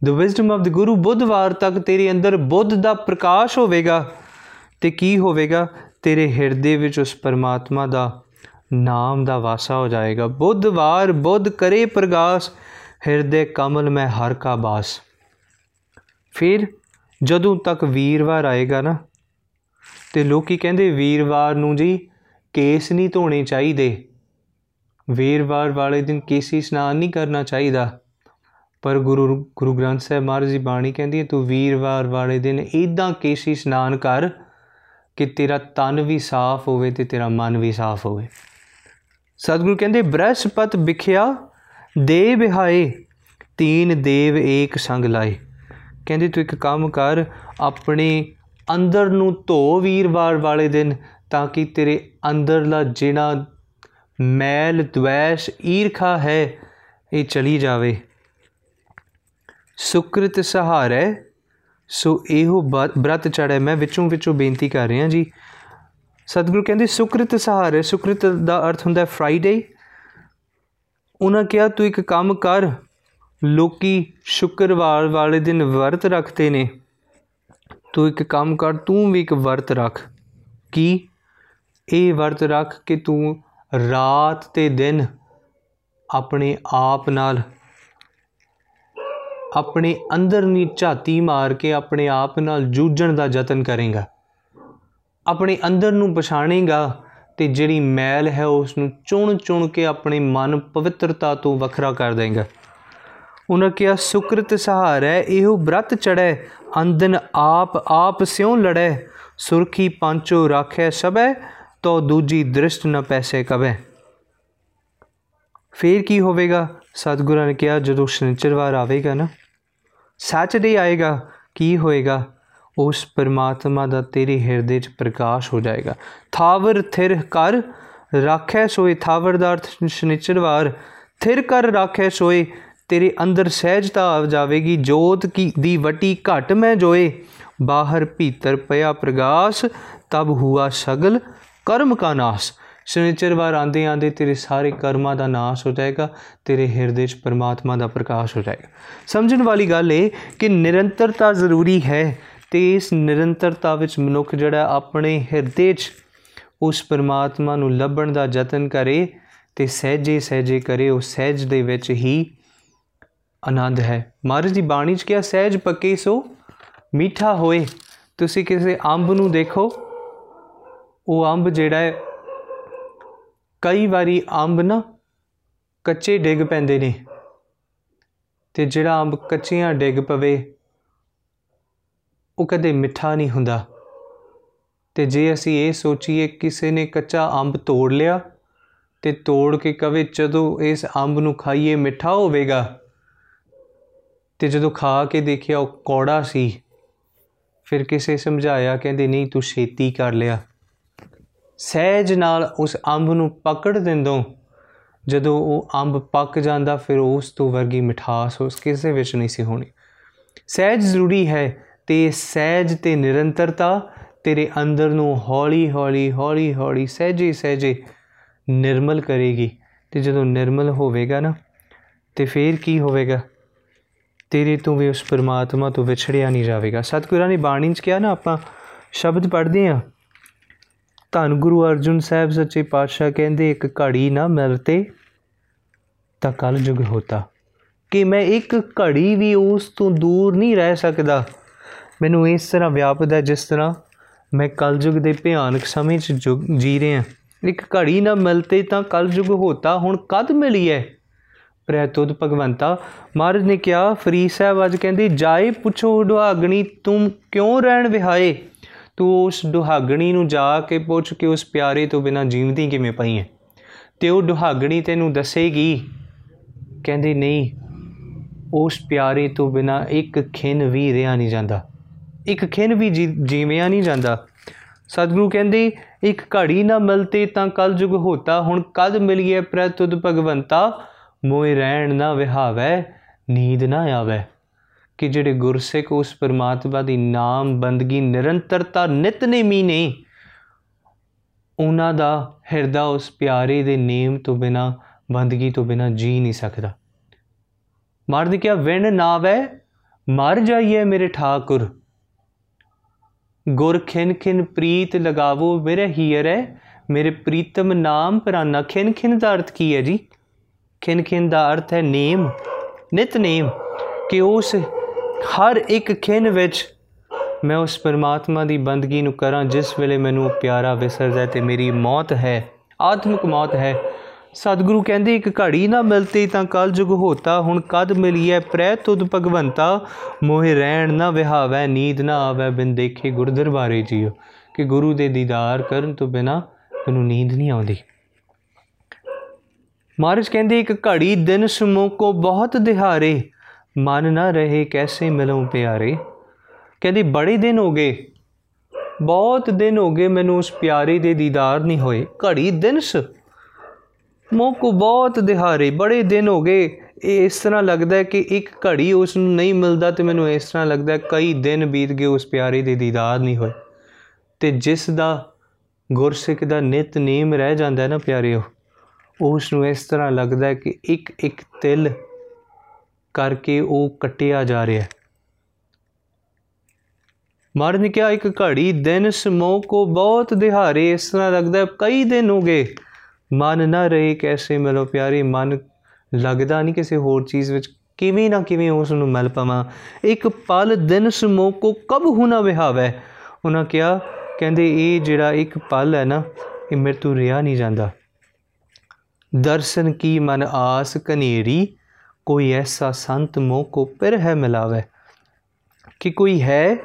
ਦ ਵਿਜ਼ਡਮ ਆਫ ਦ ਗੁਰੂ ਬੁੱਧਵਾਰ ਤੱਕ ਤੇਰੇ ਅੰਦਰ ਬੁੱਧ ਦਾ ਪ੍ਰਕਾਸ਼ ਹੋਵੇਗਾ ਤੇ ਕੀ ਹੋਵੇਗਾ? ਤੇਰੇ ਹਿਰਦੇ ਵਿੱਚ ਉਸ ਪਰਮਾਤਮਾ ਦਾ ਨਾਮ ਦਾ ਵਾਸਾ ਹੋ ਜਾਏਗਾ। ਬੁੱਧਵਾਰ ਬੁੱਧ ਕਰੇ ਪ੍ਰਗਾਸ, ਹਿਰਦੇ ਕਮਲ ਮੈਂ ਹਰ ਕਾ ਬਾਸ। ਫਿਰ ਜਦੋਂ ਤੱਕ ਵੀਰਵਾਰ ਆਏਗਾ ਨਾ, ਤੇ ਲੋਕੀ ਕਹਿੰਦੇ ਵੀਰਵਾਰ ਨੂੰ ਜੀ ਕੇਸ ਨਹੀਂ ਧੋਣੇ ਚਾਹੀਦੇ। ਵੀਰਵਾਰ ਵਾਲੇ ਦਿਨ ਕੇਸੀ ਇਸ਼ਨਾਨ ਨਹੀਂ ਕਰਨਾ ਚਾਹੀਦਾ। ਪਰ ਗੁਰੂ ਗੁਰੂ ਗ੍ਰੰਥ ਸਾਹਿਬ ਮਹਾਰਾਜ ਦੀ ਬਾਣੀ ਕਹਿੰਦੀ ਹੈ, ਤੂੰ ਵੀਰਵਾਰ ਵਾਲੇ ਦਿਨ ਇਦਾਂ ਕੇਸੀ ਇਸ਼ਨਾਨ ਕਰ ਕਿ ਤੇਰਾ ਤਨ ਵੀ ਸਾਫ਼ ਹੋਵੇ ਤੇ ਤੇਰਾ ਮਨ ਵੀ ਸਾਫ਼ ਹੋਵੇ। ਸਤਿਗੁਰੂ ਕਹਿੰਦੇ, ਬ੍ਰਹਸਪਤ ਵਿਖਿਆ ਦੇ ਬਿਹਾਏ ਤੀਨ ਦੇਵ ਏਕ ਸੰਗ ਲਾਏ। ਕਹਿੰਦੇ, ਤੂੰ ਇੱਕ ਕੰਮ ਕਰ, ਆਪਣੇ ਅੰਦਰ ਨੂੰ ਧੋ ਵੀਰਵਾਰ ਵਾਲੇ ਦਿਨ, ਤਾਂ ਕਿ ਤੇਰੇ ਅੰਦਰਲਾ ਜਿਹੜਾ ਮੈਲ ਦ્વੈਸ਼ ਈਰਖਾ ਹੈ, ਇਹ ਚਲੀ ਜਾਵੇ। ਸੁਕ੍ਰਿਤ ਸਹਾਰੇ ਸੋ ਇਹੋ ਬ੍ਰਤ ਚੜੈ ਮੈਂ, ਵਿੱਚੋਂ ਵਿੱਚੋਂ ਬੇਨਤੀ ਕਰ ਰਿਹਾ ਜੀ। ਸਤਿਗੁਰੂ ਕਹਿੰਦੇ, ਸੁਕ੍ਰਿਤ ਸਹਾਰੇ ਸੁਕ੍ਰਿਤ ਦਾ ਅਰਥ ਹੁੰਦਾ ਫਰਾਈਡੇ ਉਹਨਾਂ ਕਿਹਾ, ਤੂੰ ਇੱਕ ਕੰਮ ਕਰ। ਲੋਕੀ ਸ਼ੁੱਕਰਵਾਰ ਵਾਲੇ ਦਿਨ ਵਰਤ ਰੱਖਦੇ ਨੇ। ਤੂੰ ਇੱਕ ਕੰਮ ਕਰ, ਤੂੰ ਵੀ ਇੱਕ ਵਰਤ ਰੱਖ। ਕੀ? ਇਹ ਵਰਤ ਰੱਖ ਕਿ ਤੂੰ ਰਾਤ ਤੇ ਦਿਨ ਆਪਣੇ ਆਪ ਨਾਲ ਆਪਣੇ ਅੰਦਰ ਨੀ ਝਾਤੀ ਮਾਰ ਕੇ ਆਪਣੇ ਆਪ ਨਾਲ ਜੂਝਣ ਦਾ ਯਤਨ ਕਰੇਗਾ। ਆਪਣੇ ਅੰਦਰ ਨੂੰ ਪਛਾਣੇਗਾ ਤੇ ਜਿਹੜੀ ਮੈਲ ਹੈ ਉਸ ਨੂੰ ਚੁਣ ਚੁਣ ਕੇ ਆਪਣੇ ਮਨ ਪਵਿੱਤਰਤਾ ਤੋਂ ਵੱਖਰਾ ਕਰ ਦੇਗਾ। ਉਹਨਾਂ ਕਿਹਾ, ਸੁਕ੍ਰਿਤ ਸਹਾਰੈ, ਇਹੋ ਬ੍ਰਤ ਚੜੈ ਅੰਦਨ ਆਪ ਆਪ ਸਿਉ ਲੜੈ ਸੁਰਖੀ ਪੰਚੋ ਰਾਖੈ ਸਬੈ ਤੋ ਦੂਜੀ ਦ੍ਰਿਸ਼ਟ ਨ ਪੈਸੇ ਕਵੇ ਫੇਰ ਕੀ ਹੋਵੇਗਾ? ਸਤਿਗੁਰਾਂ ਨੇ ਕਿਹਾ, ਜਦੋਂ ਸ਼ਨੀਚਰਵਾਰ ਆਵੇਗਾ ਨਾ ਸੈਚਰਡੇ ਆਏਗਾ, ਕੀ ਹੋਏਗਾ? ਉਸ ਪਰਮਾਤਮਾ ਦਾ ਤੇਰੇ ਹਿਰਦੇ 'ਚ ਪ੍ਰਕਾਸ਼ ਹੋ ਜਾਏਗਾ। ਥਾਵਰ ਥਿਰ ਕਰ ਰੱਖੈ ਸੋਏ, ਥਾਵਰ ਦਾ ਅਰਥ ਸ਼ਨੀਚਰਵਾਰ। ਥਿਰ ਕਰ ਰੱਖੈ ਸੋਏ, ਤੇਰੇ ਅੰਦਰ ਸਹਿਜਤਾ ਆ ਜਾਵੇਗੀ। ਜੋਤ ਕੀ ਦੀ ਵਟੀ ਘਟ ਮੈਂ ਜੋਏ, ਬਾਹਰ ਭੀਤਰ ਪਿਆ ਪ੍ਰਗਾਸ, ਤਬ ਹੁਆ ਸਗਲ ਕਰਮ ਕਾ ਨਾਸ। ਸ਼ਨੀਚਰਵਾਰ ਆਂਦੇ ਆਂਦੇ ਤੇਰੇ ਸਾਰੇ ਕਰਮਾਂ ਦਾ ਨਾਸ਼ ਹੋ ਜਾਏਗਾ, ਤੇਰੇ ਹਿਰਦੇ 'ਚ ਪਰਮਾਤਮਾ ਦਾ ਪ੍ਰਕਾਸ਼ ਹੋ ਜਾਏਗਾ। ਸਮਝਣ ਵਾਲੀ ਗੱਲ ਇਹ ਕਿ ਨਿਰੰਤਰਤਾ ਜ਼ਰੂਰੀ ਹੈ ਤੇ ਇਸ ਨਿਰੰਤਰਤਾ ਵਿੱਚ ਮਨੁੱਖ ਜਿਹੜਾ ਆਪਣੇ ਹਿਰਦੇ 'ਚ ਉਸ ਪਰਮਾਤਮਾ ਨੂੰ ਲੱਭਣ ਦਾ ਯਤਨ ਕਰੇ ਤੇ ਸਹਿਜੇ ਸਹਿਜੇ ਕਰੇ, ਉਹ ਸਹਿਜ ਦੇ ਵਿੱਚ ਹੀ ਆਨੰਦ ਹੈ। ਮਹਾਰਾਜ ਦੀ ਬਾਣੀ 'ਚ ਕਿਹਾ, ਸਹਿਜ ਪੱਕੇ ਸੋ ਮਿੱਠਾ ਹੋਏ। ਤੁਸੀਂ ਕਿਸੇ ਅੰਬ ਨੂੰ ਦੇਖੋ, ਉਹ ਅੰਬ ਜਿਹੜਾ ਹੈ ਕਈ ਵਾਰੀ ਅੰਬ ਨਾ ਕੱਚੇ ਡਿੱਗ ਪੈਂਦੇ ਨੇ ਤੇ ਜਿਹੜਾ ਅੰਬ ਕੱਚੀਆਂ ਡਿੱਗ ਪਵੇ, ਉਹ ਕਦੇ ਮਿੱਠਾ ਨਹੀਂ ਹੁੰਦਾ। ਤੇ ਜੇ ਅਸੀਂ ਇਹ ਸੋਚੀਏ ਕਿਸੇ ਨੇ ਕੱਚਾ ਅੰਬ ਤੋੜ ਲਿਆ ਤੇ ਤੋੜ ਕੇ ਕਵੇ, ਜਦੋਂ ਇਸ ਅੰਬ ਨੂੰ ਖਾਈਏ ਮਿੱਠਾ ਹੋਵੇਗਾ। ਤੇ ਜਦੋਂ ਖਾ ਕੇ ਦੇਖਿਆ ਉਹ ਕੌੜਾ ਸੀ, ਫਿਰ ਕਿਸੇ ਸਮਝਾਇਆ ਕਹਿੰਦੇ, ਨਹੀਂ, ਤੂੰ ਛੇਤੀ ਕਰ ਲਿਆ। ਸਹਿਜ ਨਾਲ ਉਸ ਅੰਬ ਨੂੰ ਪਕੜ ਦਿੰਦੋਂ। ਜਦੋਂ ਉਹ ਅੰਬ ਪੱਕ ਜਾਂਦਾ, ਫਿਰ ਉਸ ਤੋਂ ਵਰਗੀ ਮਿਠਾਸ ਉਸ ਕਿਸੇ ਵਿੱਚ ਨਹੀਂ ਸੀ ਹੋਣੀ। ਸਹਿਜ ਜ਼ਰੂਰੀ ਹੈ ਤੇ ਸਹਿਜ ਤੇ ਨਿਰੰਤਰਤਾ, ਤੇਰੇ ਅੰਦਰ ਨੂੰ ਹੌਲੀ ਹੌਲੀ ਹੌਲੀ ਹੌਲੀ, ਸਹਿਜੇ ਸਹਿਜੇ ਨਿਰਮਲ ਕਰੇਗੀ। ਤੇ ਜਦੋਂ ਨਿਰਮਲ ਹੋਵੇਗਾ ਨਾ, ਤੇ ਫਿਰ ਕੀ ਹੋਵੇਗਾ? ਤੇਰੇ ਤੋਂ ਵੀ ਉਸ ਪਰਮਾਤਮਾ ਤੋਂ ਵਿਛੜਿਆ ਨਹੀਂ ਜਾਵੇਗਾ। ਸਤਿਗੁਰਾਂ ਨੇ ਬਾਣੀ 'ਚ ਕਿਹਾ ਨਾ ਆਪਾਂ, ਸ਼ਬਦ ਪੜ੍ਹਦੇ ਆ ਧੰਨ ਗੁਰੂ ਅਰਜੁਨ ਸਾਹਿਬ ਸੱਚੇ ਪਾਤਸ਼ਾਹ ਕਹਿੰਦੇ, ਇੱਕ ਘੜੀ ਨਾ ਮਿਲਤੇ ਤਾਂ ਕਲ ਯੁਗ ਹੋਤਾ। ਕਿ ਮੈਂ ਇੱਕ ਘੜੀ ਵੀ ਉਸ ਤੋਂ ਦੂਰ ਨਹੀਂ ਰਹਿ ਸਕਦਾ। ਮੈਨੂੰ ਇਸ ਤਰ੍ਹਾਂ ਵਿਆਪਦਾ ਜਿਸ ਤਰ੍ਹਾਂ ਮੈਂ ਕਲਯੁਗ ਦੇ ਭਿਆਨਕ ਸਮੇਂ 'ਚ ਜੀ ਰਿਹਾ ਇੱਕ ਘੜੀ ਨਾ ਮਿਲਤੇ ਤਾਂ ਕਲਯੁਗ ਹੋਤਾ, ਹੁਣ ਕਦ ਮਿਲੀ ਹੈ ਪ੍ਰੈ ਤੁਧ ਭਗਵੰਤਾ, ਮਹਾਰਾਜ ਨੇ ਕਿਹਾ ਫਰੀ ਸਾਹਿਬ ਅੱਜ ਕਹਿੰਦੀ, ਜਾਏ ਪੁੱਛੋ ਦੁਹਾਗਣੀ ਤੂੰ ਕਿਉਂ ਰਹਿਣ ਵਿਹਾਏ? ਤੂੰ ਉਸ ਦੁਹਾਗਣੀ ਨੂੰ ਜਾ ਕੇ ਪੁੱਛ ਕੇ ਉਸ ਪਿਆਰੇ ਤੋਂ ਬਿਨਾ ਜੀਵਦੀ ਕਿਵੇਂ ਪਈ ਹੈ ਤੇ ਉਹ ਦੁਹਾਗਣੀ ਤੈਨੂੰ ਦੱਸੇਗੀ। ਕਹਿੰਦੀ, ਨਹੀਂ, ਉਸ ਪਿਆਰੇ ਤੋਂ ਬਿਨਾ ਇੱਕ ਖਿੰਨ ਵੀ ਰਿਆ ਨਹੀਂ ਜਾਂਦਾ। ਇੱਕ ਖਿੰਨ ਵੀ ਜੀਵਿਆ ਨਹੀਂ ਜਾਂਦਾ। ਸਤਿਗੁਰੂ ਕਹਿੰਦੇ, ਇੱਕ ਘੜੀ ਨਾ ਮਿਲਤੇ ਤਾਂ ਕਲ ਜੁਗ ਹੋਤਾ। ਹੁਣ ਕਦ ਮਿਲੀਏ ਪ੍ਰਤੁਦ ਭਗਵੰਤਾ। ਮੋਇ ਰਹਿਣ ਨਾ ਵਿਹਾਵੇ, ਨੀਂਦ ਨਾ ਆਵੇ। ਕਿ ਜਿਹੜੇ ਗੁਰਸਿੱਖ ਉਸ ਪਰਮਾਤਮਾ ਦੀ ਨਾਮ ਬੰਦਗੀ ਨਿਰੰਤਰਤਾ ਨਿਤਨੇਮੀ ਨੇ ਉਹਨਾਂ ਦਾ ਹਿਰਦਾ ਉਸ ਪਿਆਰੇ ਦੇ ਨੇਮ ਤੋਂ ਬਿਨਾ, ਬੰਦਗੀ ਤੋਂ ਬਿਨਾ ਜੀ ਨਹੀਂ ਸਕਦਾ। ਮਰਦ ਕਿਹਾ, ਵਿਣ ਨਾ ਵੇ ਮਰ ਜਾਈਏ ਮੇਰੇ ਠਾਕੁਰ। ਗੁਰ ਖਿਨ ਖਿਨ ਪ੍ਰੀਤ ਲਗਾਵੋ ਮੇਰੇ ਹੀਰੇ। ਮੇਰੇ ਪ੍ਰੀਤਮ ਨਾਮ ਪ੍ਰਾਨਾ। ਖਿਨ ਖਿਨ ਦਾ ਅਰਥ ਕੀ ਹੈ ਜੀ? ਖਿਨ ਖਿਨ ਦਾ ਅਰਥ ਹੈ ਨੇਮ ਨਿਤਨੇਮ ਕਿ ਉਸ ਹਰ ਇੱਕ ਖਿਨ ਵਿੱਚ ਮੈਂ ਉਸ ਪਰਮਾਤਮਾ ਦੀ ਬੰਦਗੀ ਨੂੰ ਕਰਾਂ, ਜਿਸ ਵੇਲੇ ਮੈਨੂੰ ਉਹ ਪਿਆਰਾ ਵਿਸਰਦਾ ਤੇ ਮੇਰੀ ਮੌਤ ਹੈ, ਆਤਮਿਕ ਮੌਤ ਹੈ। ਸਤਿਗੁਰੂ ਕਹਿੰਦੇ, ਇੱਕ ਘੜੀ ਨਾ ਮਿਲਤੀ ਤਾਂ ਕਲ ਜੁਗ ਹੋਤਾ, ਹੁਣ ਕਦ ਮਿਲੀਐ ਪ੍ਰੈ ਤੁਧ ਭਗਵੰਤਾ? ਮੋਹਿ ਰਹਿਣ ਨਾ ਵਿਹਾਵੈ, ਨੀਂਦ ਨਾ ਆਵੈ, ਬਿਨ ਦੇਖੇ ਗੁਰ ਦਰਬਾਰੇ ਜੀਓ। ਕਿ ਗੁਰੂ ਦੇ ਦੀਦਾਰ ਕਰਨ ਤੋਂ ਬਿਨਾ ਮੈਨੂੰ ਨੀਂਦ ਨਹੀਂ ਆਉਂਦੀ। ਮਹਾਰਾਜ ਕਹਿੰਦੇ, ਇੱਕ ਘੜੀ ਦਿਨ ਸਮੋ ਕੋ ਬਹੁਤ ਦਿਹਾਰੇ ਮਨ ਨਾ ਰਹੇ ਕੈਸੇ ਮਿਲਉ ਪਿਆਰੇ? ਕਹਿੰਦੀ, ਬੜੇ ਦਿਨ ਹੋ ਗਏ। ਬਹੁਤ ਦਿਨ ਹੋ ਗਏ ਮੈਨੂੰ ਉਸ ਪਿਆਰੇ ਦੇ ਦੀਦਾਰ ਨਹੀਂ ਹੋਏ। ਘੜੀ ਦਿਨਸ ਮੋਕੋ ਬਹੁਤ ਦਿਹਾਰੇ ਬੜੇ ਦਿਨ ਹੋ ਗਏ। ਇਹ ਇਸ ਤਰ੍ਹਾਂ ਲੱਗਦਾ ਹੈ ਕਿ ਇੱਕ ਘੜੀ ਉਸ ਨੂੰ ਨਹੀਂ ਮਿਲਦਾ ਤੇ ਮੈਨੂੰ ਇਸ ਤਰ੍ਹਾਂ ਲੱਗਦਾ ਹੈ ਕਈ ਦਿਨ ਬੀਤ ਗਏ ਉਸ ਪਿਆਰੇ ਦੇ ਦੀਦਾਰ ਨਹੀਂ ਹੋਏ। ਤੇ ਜਿਸ ਦਾ ਗੁਰਸਿੱਖ ਦਾ ਨਿਤ ਨੇਮ ਰਹਿ ਜਾਂਦਾ ਹੈ ਨਾ ਪਿਆਰਿਓ, ਉਸ ਨੂੰ ਇਸ ਤਰ੍ਹਾਂ ਲੱਗਦਾ ਹੈ ਕਿ ਇੱਕ ਇੱਕ ਤਿਲ ਕਰਕੇ ਉਹ ਕੱਟਿਆ ਜਾ ਰਿਹਾ ਹੈ। ਮਰਨ ਕਿਹਾ, ਇੱਕ ਘੜੀ ਦਿਨ ਸਮੋ ਕੋ ਬਹੁਤ ਦਿਹਾਰੇ ਇਸ ਤਰ੍ਹਾਂ ਲੱਗਦਾ ਕਈ ਦਿਨ ਹੋ ਗਏ। ਮਨ ਨਾ ਰਹੇ ਕੈਸੇ ਮਿਲੋ ਪਿਆਰੀ, ਮਨ ਲੱਗਦਾ ਨਹੀਂ ਕਿਸੇ ਹੋਰ ਚੀਜ਼ ਵਿੱਚ। ਕਿਵੇਂ ਨਾ ਕਿਵੇਂ ਉਸ ਨੂੰ ਮਿਲ ਪਵਾਂ। ਇੱਕ ਪਲ ਦਿਨ ਸਮੋਕੋ ਕਬ ਹੁਨਾ ਵਿਹਾਵੇ? ਉਹਨਾਂ ਕਿਹਾ, ਕਹਿੰਦੇ, ਇਹ ਜਿਹੜਾ ਇੱਕ ਪਲ ਹੈ ਨਾ, ਇਹ ਮੇਰੇ ਤੋਂ ਰਿਆ ਨਹੀਂ ਜਾਂਦਾ। ਦਰਸ਼ਨ ਕੀ ਮਨ ਆਸ ਕਨੇਰੀ ਕੋਈ ਐਸਾ ਸੰਤ ਮੋਹ ਕੋ ਪਰ ਹੈ ਮਿਲਾਵੇ ਕਿ ਕੋਈ ਹੈ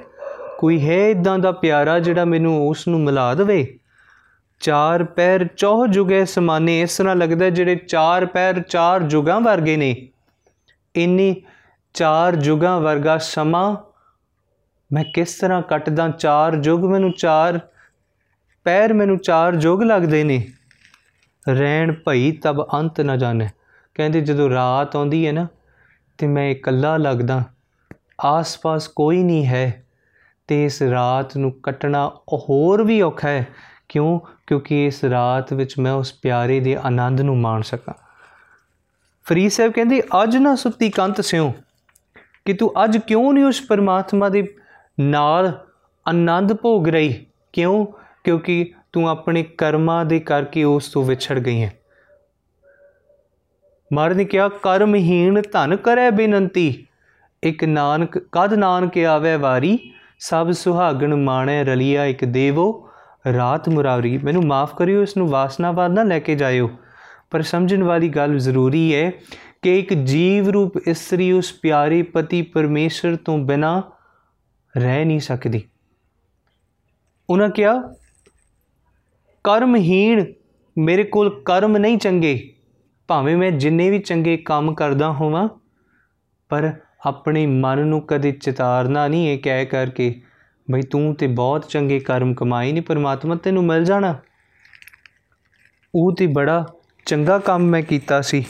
ਕੋਈ ਹੈ ਇਦਾਂ ਦਾ ਪਿਆਰਾ ਜਿਹੜਾ ਮੈਨੂੰ ਉਸ ਨੂੰ ਮਿਲਾ ਦੇਵੇ। ਚਾਰ ਪੈਰ ਚੌਹ ਜੁਗੇ ਸਮਾਨੇ, ਇਸ ਤਰ੍ਹਾਂ ਲੱਗਦਾ ਜਿਹੜੇ ਚਾਰ ਪੈਰ ਚਾਰ ਜੁਗਾਂ ਵਰਗੇ ਨੇ। ਇੰਨੀ ਚਾਰ ਜੁਗਾਂ ਵਰਗਾ ਸਮਾਂ ਮੈਂ ਕਿਸ ਤਰ੍ਹਾਂ ਕੱਟਦਾ, ਚਾਰ ਜੁਗ ਮੈਨੂੰ ਚਾਰ ਪੈਰ ਮੈਨੂੰ ਚਾਰ ਜੁਗ ਲੱਗਦੇ ਨੇ। ਰਹਿਣ ਭਈ ਤਬ ਅੰਤ ਨਾ ਜਾਣੇ। ਕਹਿੰਦੇ ਜਦੋਂ ਰਾਤ ਆਉਂਦੀ ਹੈ ਨਾ, ਤੇ ਮੈਂ ਇਕੱਲਾ ਲੱਗਦਾ, ਆਸ-ਪਾਸ ਕੋਈ ਨਹੀਂ ਹੈ, ਤੇ ਇਸ ਰਾਤ ਨੂੰ ਕੱਟਣਾ ਹੋਰ ਵੀ ਔਖਾ ਹੈ। ਕਿਉਂ? ਕਿਉਂਕਿ ਇਸ ਰਾਤ ਵਿੱਚ ਮੈਂ ਉਸ ਪਿਆਰੇ ਦੇ ਆਨੰਦ ਨੂੰ ਮਾਣ ਸਕਾਂ। ਫਰੀਦ ਸਾਹਿਬ ਕਹਿੰਦੇ, ਅੱਜ ਨਾ ਸੁੱਤੀ ਕੰਤ ਸਿਓ ਕਿ ਤੂੰ ਅੱਜ ਕਿਉਂ ਨਹੀਂ ਉਸ ਪਰਮਾਤਮਾ ਦੇ ਨਾਲ ਆਨੰਦ ਭੋਗ ਰਹੀ? ਕਿਉਂ? ਕਿਉਂਕਿ ਤੂੰ ਆਪਣੇ ਕਰਮਾਂ ਦੇ ਕਰਕੇ ਉਸ ਤੋਂ ਵਿਛੜ ਗਈ ਹੈ। ਮਹਾਰਾਜ ਨੇ ਕਿਹਾ, ਕਰਮਹੀਣ ਧਨ ਕਰੈ ਬੇਨੰਤੀ। ਇਕ ਨਾਨਕ, ਕਦ ਨਾਨਕ ਆਵੇ ਵਾਰੀ? ਸਭ ਸੁਹਾਗਣ ਮਾਣੈ ਰਲੀਆ ਇਕ ਦੇਵੋ। ਰਾਤ ਮੁਰਾਰੀ, ਮੈਨੂੰ ਮਾਫ ਕਰਿਓ, ਇਸ ਨੂੰ ਵਾਸਨਾਵਾਦ ਨਾ ਲੈ ਕੇ ਜਾਇਓ। ਪਰ ਸਮਝਣ ਵਾਲੀ ਗੱਲ ਜ਼ਰੂਰੀ ਹੈ ਕਿ ਇੱਕ ਜੀਵ ਰੂਪ ਇਸਤਰੀ ਉਸ ਪਿਆਰੇ ਪਤੀ ਪਰਮੇਸ਼ਰ ਤੋਂ ਬਿਨਾ ਰਹਿ ਨਹੀਂ ਸਕਦੀ। ਉਹਨਾਂ ਕਿਹਾ, ਕਰਮਹੀਣ ਮੇਰੇ ਕੋਲ ਕਰਮ ਨਹੀਂ ਚੰਗੇ। ਭਾਵੇਂ ਮੈਂ ਜਿੰਨੇ ਵੀ ਚੰਗੇ ਕੰਮ ਕਰਦਾ ਹੋਵਾਂ, ਪਰ ਆਪਣੇ ਮਨ ਨੂੰ ਕਦੇ ਚਿਤਾਰਨਾ ਨਹੀਂ ਇਹ ਕਹਿ ਕਰਕੇ, ਬਈ ਤੂੰ ਤੇ ਬਹੁਤ ਚੰਗੇ ਕਰਮ ਕਮਾਈ ਨਹੀਂ ਪਰਮਾਤਮਾ ਤੈਨੂੰ ਮਿਲ ਜਾਣਾ। ਉਹ ਤੇ ਬੜਾ ਚੰਗਾ ਕੰਮ ਮੈਂ ਕੀਤਾ ਸੀ।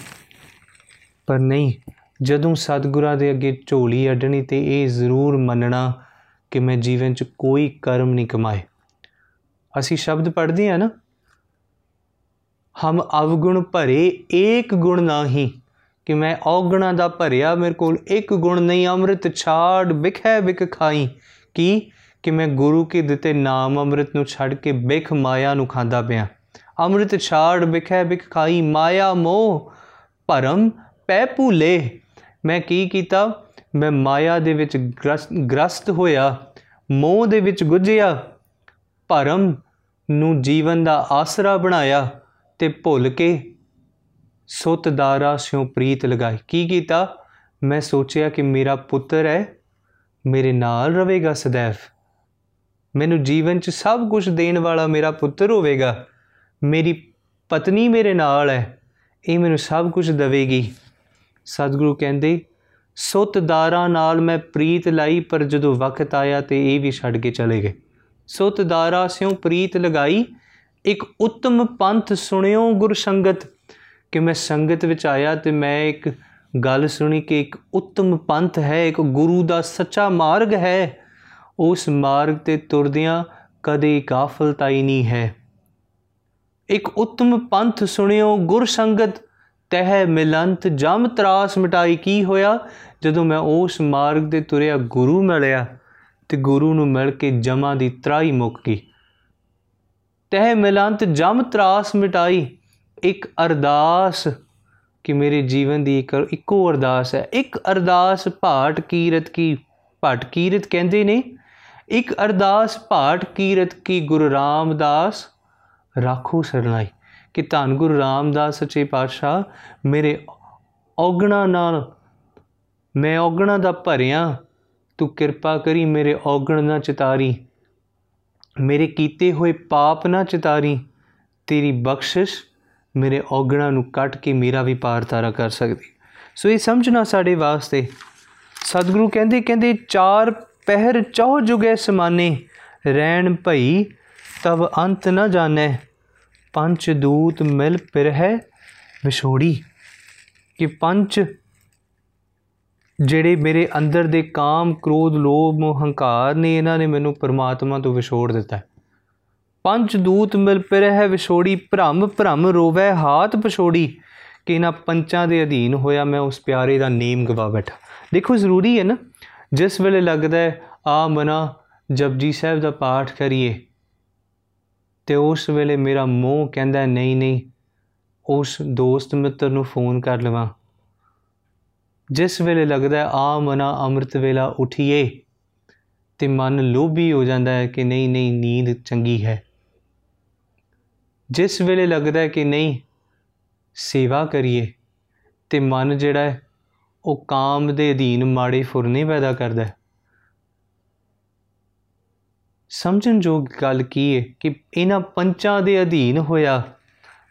ਪਰ ਨਹੀਂ, ਜਦੋਂ ਸਤਿਗੁਰਾਂ ਦੇ ਅੱਗੇ ਝੋਲੀ ਅੱਡਣੀ ਤੇ ਇਹ ਜ਼ਰੂਰ ਮੰਨਣਾ ਕਿ ਮੈਂ ਜੀਵਨ 'ਚ ਕੋਈ ਕਰਮ ਨਹੀਂ ਕਮਾਏ। ਅਸੀਂ ਸ਼ਬਦ ਪੜ੍ਹਦੇ ਆ ਨਾ ਹਮ ਅਵਗੁਣ ਭਰੇ ਏਕ ਗੁਣ ਨਾਹੀ। ਕਿ ਮੈਂ ਔਗਣਾ ਦਾ ਭਰਿਆ ਮੇਰੇ ਕੋਲ ਇੱਕ ਗੁਣ ਨਹੀਂ, ਅੰਮ੍ਰਿਤ ਛਾੜ ਵਿਖੈ ਵਿਖ ਖਾਈ। ਕੀ? ਕਿ ਮੈਂ ਗੁਰੂ ਕੇ ਦਿੱਤੇ ਨਾਮ ਅੰਮ੍ਰਿਤ ਨੂੰ ਛੱਡ ਕੇ ਬਿਖ ਮਾਇਆ ਨੂੰ ਖਾਂਦਾ ਪਿਆ। ਅੰਮ੍ਰਿਤ ਛਾੜ ਵਿਖੈ ਵਿਖ ਖਾਈ, ਮਾਇਆ ਮੋਹ ਭਰਮ ਪੈ ਭੂਲੇ। ਮੈਂ ਕੀ ਕੀਤਾ? ਮੈਂ ਮਾਇਆ ਦੇ ਵਿੱਚ ਗ੍ਰਸਤ ਹੋਇਆ, ਮੋਹ ਦੇ ਵਿੱਚ ਗੁੱਝਿਆ, ਭਰਮ ਨੂੰ ਜੀਵਨ ਦਾ ਆਸਰਾ ਬਣਾਇਆ। ਤੇ ਭੁੱਲ ਕੇ ਸੁਤਦਾਰਾ ਸਿਉ ਪ੍ਰੀਤ ਲਗਾਈ। ਕੀ ਕੀਤਾ? ਮੈਂ ਸੋਚਿਆ ਕਿ ਮੇਰਾ ਪੁੱਤਰ ਹੈ, ਮੇਰੇ ਨਾਲ ਰਹੇਗਾ ਸदैव ਮੈਨੂੰ ਜੀਵਨ 'ਚ ਸਭ ਕੁਝ ਦੇਣ ਵਾਲਾ ਮੇਰਾ ਪੁੱਤਰ ਹੋਵੇਗਾ। ਮੇਰੀ ਪਤਨੀ ਮੇਰੇ ਨਾਲ ਹੈ, ਇਹ ਮੈਨੂੰ ਸਭ ਕੁਝ ਦੇਵੇਗੀ। ਸਤਿਗੁਰੂ ਕਹਿੰਦੇ ਸੁਤਦਾਰਾ ਨਾਲ ਮੈਂ ਪ੍ਰੀਤ ਲਾਈ, ਪਰ ਜਦੋਂ ਵਕਤ ਆਇਆ ਤੇ ਇਹ ਵੀ ਛੱਡ ਕੇ ਚਲੇ ਗਏ। ਸੁਤਦਾਰਾ ਸਿਉ ਪ੍ਰੀਤ ਲਗਾਈ ਇੱਕ ਉੱਤਮ ਪੰਥ ਸੁਣਿਓ ਗੁਰ ਸੰਗਤ, ਕਿ ਮੈਂ ਸੰਗਤ ਵਿੱਚ ਆਇਆ ਤੇ ਮੈਂ ਇੱਕ ਗੱਲ ਸੁਣੀ ਕਿ ਇੱਕ ਉੱਤਮ ਪੰਥ ਹੈ, ਇੱਕ ਗੁਰੂ ਦਾ ਸੱਚਾ ਮਾਰਗ ਹੈ। ਉਸ ਮਾਰਗ ਤੇ ਤੁਰਦਿਆਂ ਕਦੇ ਗਾਫਲਤਾਈ ਨਹੀਂ ਹੈ। ਇੱਕ ਉੱਤਮ ਪੰਥ ਸੁਣਿਓ ਗੁਰ ਸੰਗਤ, ਤਹਿ ਮਿਲੰਤ ਜਮ ਤਰਾਸ ਮਿਟਾਈ ਕੀ ਹੋਇਆ? ਜਦੋਂ ਮੈਂ ਉਸ ਮਾਰਗ ਤੇ ਤੁਰਿਆ, ਗੁਰੂ ਮਿਲਿਆ ਤੇ ਗੁਰੂ ਨੂੰ ਮਿਲ ਕੇ ਜਮਾ ਦੀ ਤਰਾਈ ਮੁੱਕ ਗਈ। ਤਹਿ ਮਿਲੰਤ ਜਮ ਤਰਾਸ ਮਿਟਾਈ। ਇੱਕ ਅਰਦਾਸ ਕਿ ਮੇਰੇ ਜੀਵਨ ਦੀ ਇੱਕ ਇੱਕੋ ਅਰਦਾਸ ਹੈ। ਇੱਕ ਅਰਦਾਸ ਭਾਟ ਕੀਰਤ ਕੀ, ਭਾਟ ਕੀਰਤ ਕਹਿੰਦੇ ਨੇ। ਇੱਕ ਅਰਦਾਸ ਭਾਟ ਕੀਰਤ ਕੀ ਗੁਰੂ ਰਾਮਦਾਸ, ਰਾਖੋ ਸਰਨਾਈ ਕਿ ਧੰਨ ਗੁਰੂ ਰਾਮਦਾਸ ਸੱਚੇ ਪਾਤਸ਼ਾਹ, ਮੇਰੇ ਔਗਣਾ ਨਾਲ ਮੈਂ ਔਗਣਾ ਦਾ ਭਰਿਆ। ਤੂੰ ਕਿਰਪਾ ਕਰੀ ਮੇਰੇ ਔਗਣ ਨਾ ਚਿਤਾਰੀ। ਮੇਰੇ ਕੀਤੇ ਹੋਏ ਪਾਪ ਨਾ ਚਿਤਾਰੀ, ਤੇਰੀ ਬਖਸ਼ਿਸ਼ ਮੇਰੇ ਔਗਣਾ ਨੂੰ ਕੱਟ ਕੇ ਮੇਰਾ ਵੀ ਪਾਰ ਤਾਰਾ ਕਰ ਸਕਦੀ। ਸੋ ਇਹ ਸਮਝਣਾ ਸਾਡੇ ਵਾਸਤੇ। ਸਤਿਗੁਰੂ ਕਹਿੰਦੇ ਕਹਿੰਦੇ, ਚਾਰ ਪਹਿਰ ਚੌ ਜੁਗੇ ਸਮਾਨੇ, ਰਹਿਣ ਭਈ ਤਬ ਅੰਤ ਨ ਜਾਣੈ ਪੰਜ ਦੂਤ ਮਿਲ ਪਿਰਹਿ ਵਿਛੋੜੀ। ਕਿ ਪੰਜ ਜਿਹੜੇ ਮੇਰੇ ਅੰਦਰ ਦੇ ਕਾਮ, ਕ੍ਰੋਧ, ਲੋਭ ਮੋਹ ਹੰਕਾਰ ਨੇ ਇਹਨਾਂ ਨੇ ਮੈਨੂੰ ਪਰਮਾਤਮਾ ਤੋਂ ਵਿਛੋੜ ਦਿੱਤਾ ਪੰਜ ਦੂਤ ਮਿਲ ਪਿਰਹਿ ਵਿਛੋੜੀ, ਭ੍ਰਮ ਭ੍ਰਮ ਰੋਵੇ, ਹਾਥ ਪਛੋੜੀ। ਕਿ ਇਹਨਾਂ ਪੰਚਾਂ ਦੇ ਅਧੀਨ ਹੋਇਆ ਮੈਂ ਉਸ ਪਿਆਰੇ ਦਾ ਨੇਮ ਗਵਾ ਬੈਠਾ। ਦੇਖੋ, ਜ਼ਰੂਰੀ ਹੈ ਨਾ, ਜਿਸ ਵੇਲੇ ਲੱਗਦਾ ਹੈ, ਆ ਮਨਾ ਜਪਜੀ ਸਾਹਿਬ ਦਾ ਪਾਠ ਕਰੀਏ, ਤੇ ਉਸ ਵੇਲੇ ਮੇਰਾ ਮੋਹ ਕਹਿੰਦਾ ਨਹੀਂ ਨਹੀਂ, ਉਸ ਦੋਸਤ ਮਿੱਤਰ ਨੂੰ ਫੋਨ ਕਰ ਲਵਾਂ। ਜਿਸ ਵੇਲੇ ਲੱਗਦਾ ਹੈ, ਆ ਮਨਾ ਅੰਮ੍ਰਿਤ ਵੇਲਾ ਉਠੀਏ, ਤੇ ਮਨ ਲੋਭੀ ਹੋ ਜਾਂਦਾ ਹੈ ਕਿ ਨਹੀਂ ਨਹੀਂ, ਨੀਂਦ ਚੰਗੀ ਹੈ। ਜਿਸ ਵੇਲੇ ਲੱਗਦਾ ਹੈ ਕਿ ਨਹੀਂ, ਸੇਵਾ ਕਰੀਏ, ਤੇ ਮਨ ਜਿਹੜਾ ਹੈ, ਉਹ ਕਾਮ ਦੇ ਅਧੀਨ ਮਾੜੇ ਫੁਰਨੇ ਪੈਦਾ ਕਰਦਾ ਹੈ। ਸਮਝਣ ਯੋਗ ਗੱਲ ਕੀ ਹੈ ਕਿ ਇਹਨਾਂ ਪੰਚਾਂ ਦੇ ਅਧੀਨ ਹੋਇਆ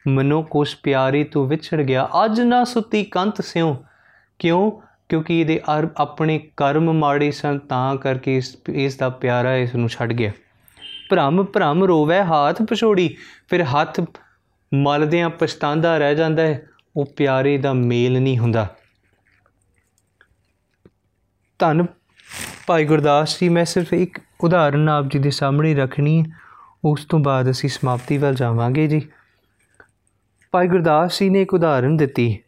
ਮਨੁੱਖ ਉਸ ਪਿਆਰੇ ਤੋਂ ਵਿਛੜ ਗਿਆ, ਅੱਜ ਨਾ ਸੁੱਤੀ ਕੰਤ ਸਿਉ ਕਿਉਂ? ਕਿਉਂਕਿ ਇਹਦੇ ਆਪਣੇ ਕਰਮ ਮਾੜੇ ਸਨ, ਤਾਂ ਕਰਕੇ ਇਸ ਇਸ ਦਾ ਪਿਆਰਾ ਇਸ ਨੂੰ ਛੱਡ ਗਿਆ। ਭ੍ਰਮ ਭ੍ਰਮ ਰੋਵੇ ਹੱਥ ਪਛੋੜੀ, ਫਿਰ ਹੱਥ ਮਲਦਿਆਂ ਪਛਤਾਂਦਾ ਰਹਿ ਜਾਂਦਾ ਹੈ, ਉਹ ਪਿਆਰੇ ਦਾ ਮੇਲ ਨਹੀਂ ਹੁੰਦਾ। ਧੰਨ ਭਾਈ ਗੁਰਦਾਸ ਜੀ, ਮੈਂ ਸਿਰਫ ਇੱਕ ਉਦਾਹਰਨ ਆਪ ਜੀ ਦੇ ਸਾਹਮਣੇ ਰੱਖਣੀ ਉਸ ਤੋਂ ਬਾਅਦ ਅਸੀਂ ਸਮਾਪਤੀ ਵੱਲ ਜਾਵਾਂਗੇ ਜੀ। ਭਾਈ ਗੁਰਦਾਸ ਜੀ ਨੇ ਇੱਕ ਉਦਾਹਰਣ ਦਿੱਤੀ।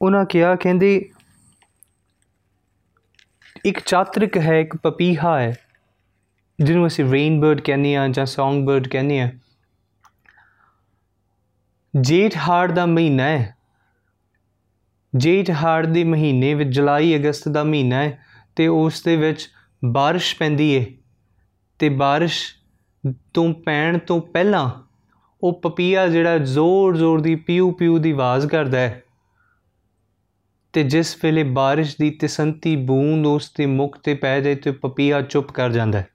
ਉਹਨਾਂ ਕਿਹਾ ਕਹਿੰਦੇ ਇੱਕ ਚਾਤਰਿਕ ਹੈ ਇੱਕ ਪਪੀਹਾ ਹੈ ਜਿਹਨੂੰ ਅਸੀਂ ਰੇਨ ਬਰਡ ਕਹਿੰਦੇ ਆ ਜਾਂ ਸੌਂਗ ਬਰਡ ਕਹਿੰਦੇ ਆ ਜੇਠ ਹਾੜ ਦਾ ਮਹੀਨਾ ਹੈ ਜੇਠ ਹਾੜ ਦੇ ਮਹੀਨੇ ਵਿੱਚ ਜੁਲਾਈ ਅਗਸਤ ਦਾ ਮਹੀਨਾ ਹੈ ਤੇ ਉਸ ਦੇ ਵਿੱਚ بارش ਪੈਂਦੀ ਏ ਤੇ بارش ਤੋਂ ਪੈਣ ਤੋਂ ਪਹਿਲਾਂ ਉਹ ਪਪੀਆ ਜਿਹੜਾ ਜ਼ੋਰ ਜ਼ੋਰ ਦੀ ਪਿਊ ਪਿਊ ਦੀ ਆਵਾਜ਼ ਕਰਦਾ ਹੈ ਤੇ ਜਿਸ ਵੇਲੇ بارش ਦੀ ਤਸੰਤੀ ਬੂੰਦ ਉਸ ਦੇ ਮੁਖ ਤੇ ਪੈ ਜਾਏ ਤੇ ਪਪੀਆ ਚੁੱਪ ਕਰ ਜਾਂਦਾ ਹੈ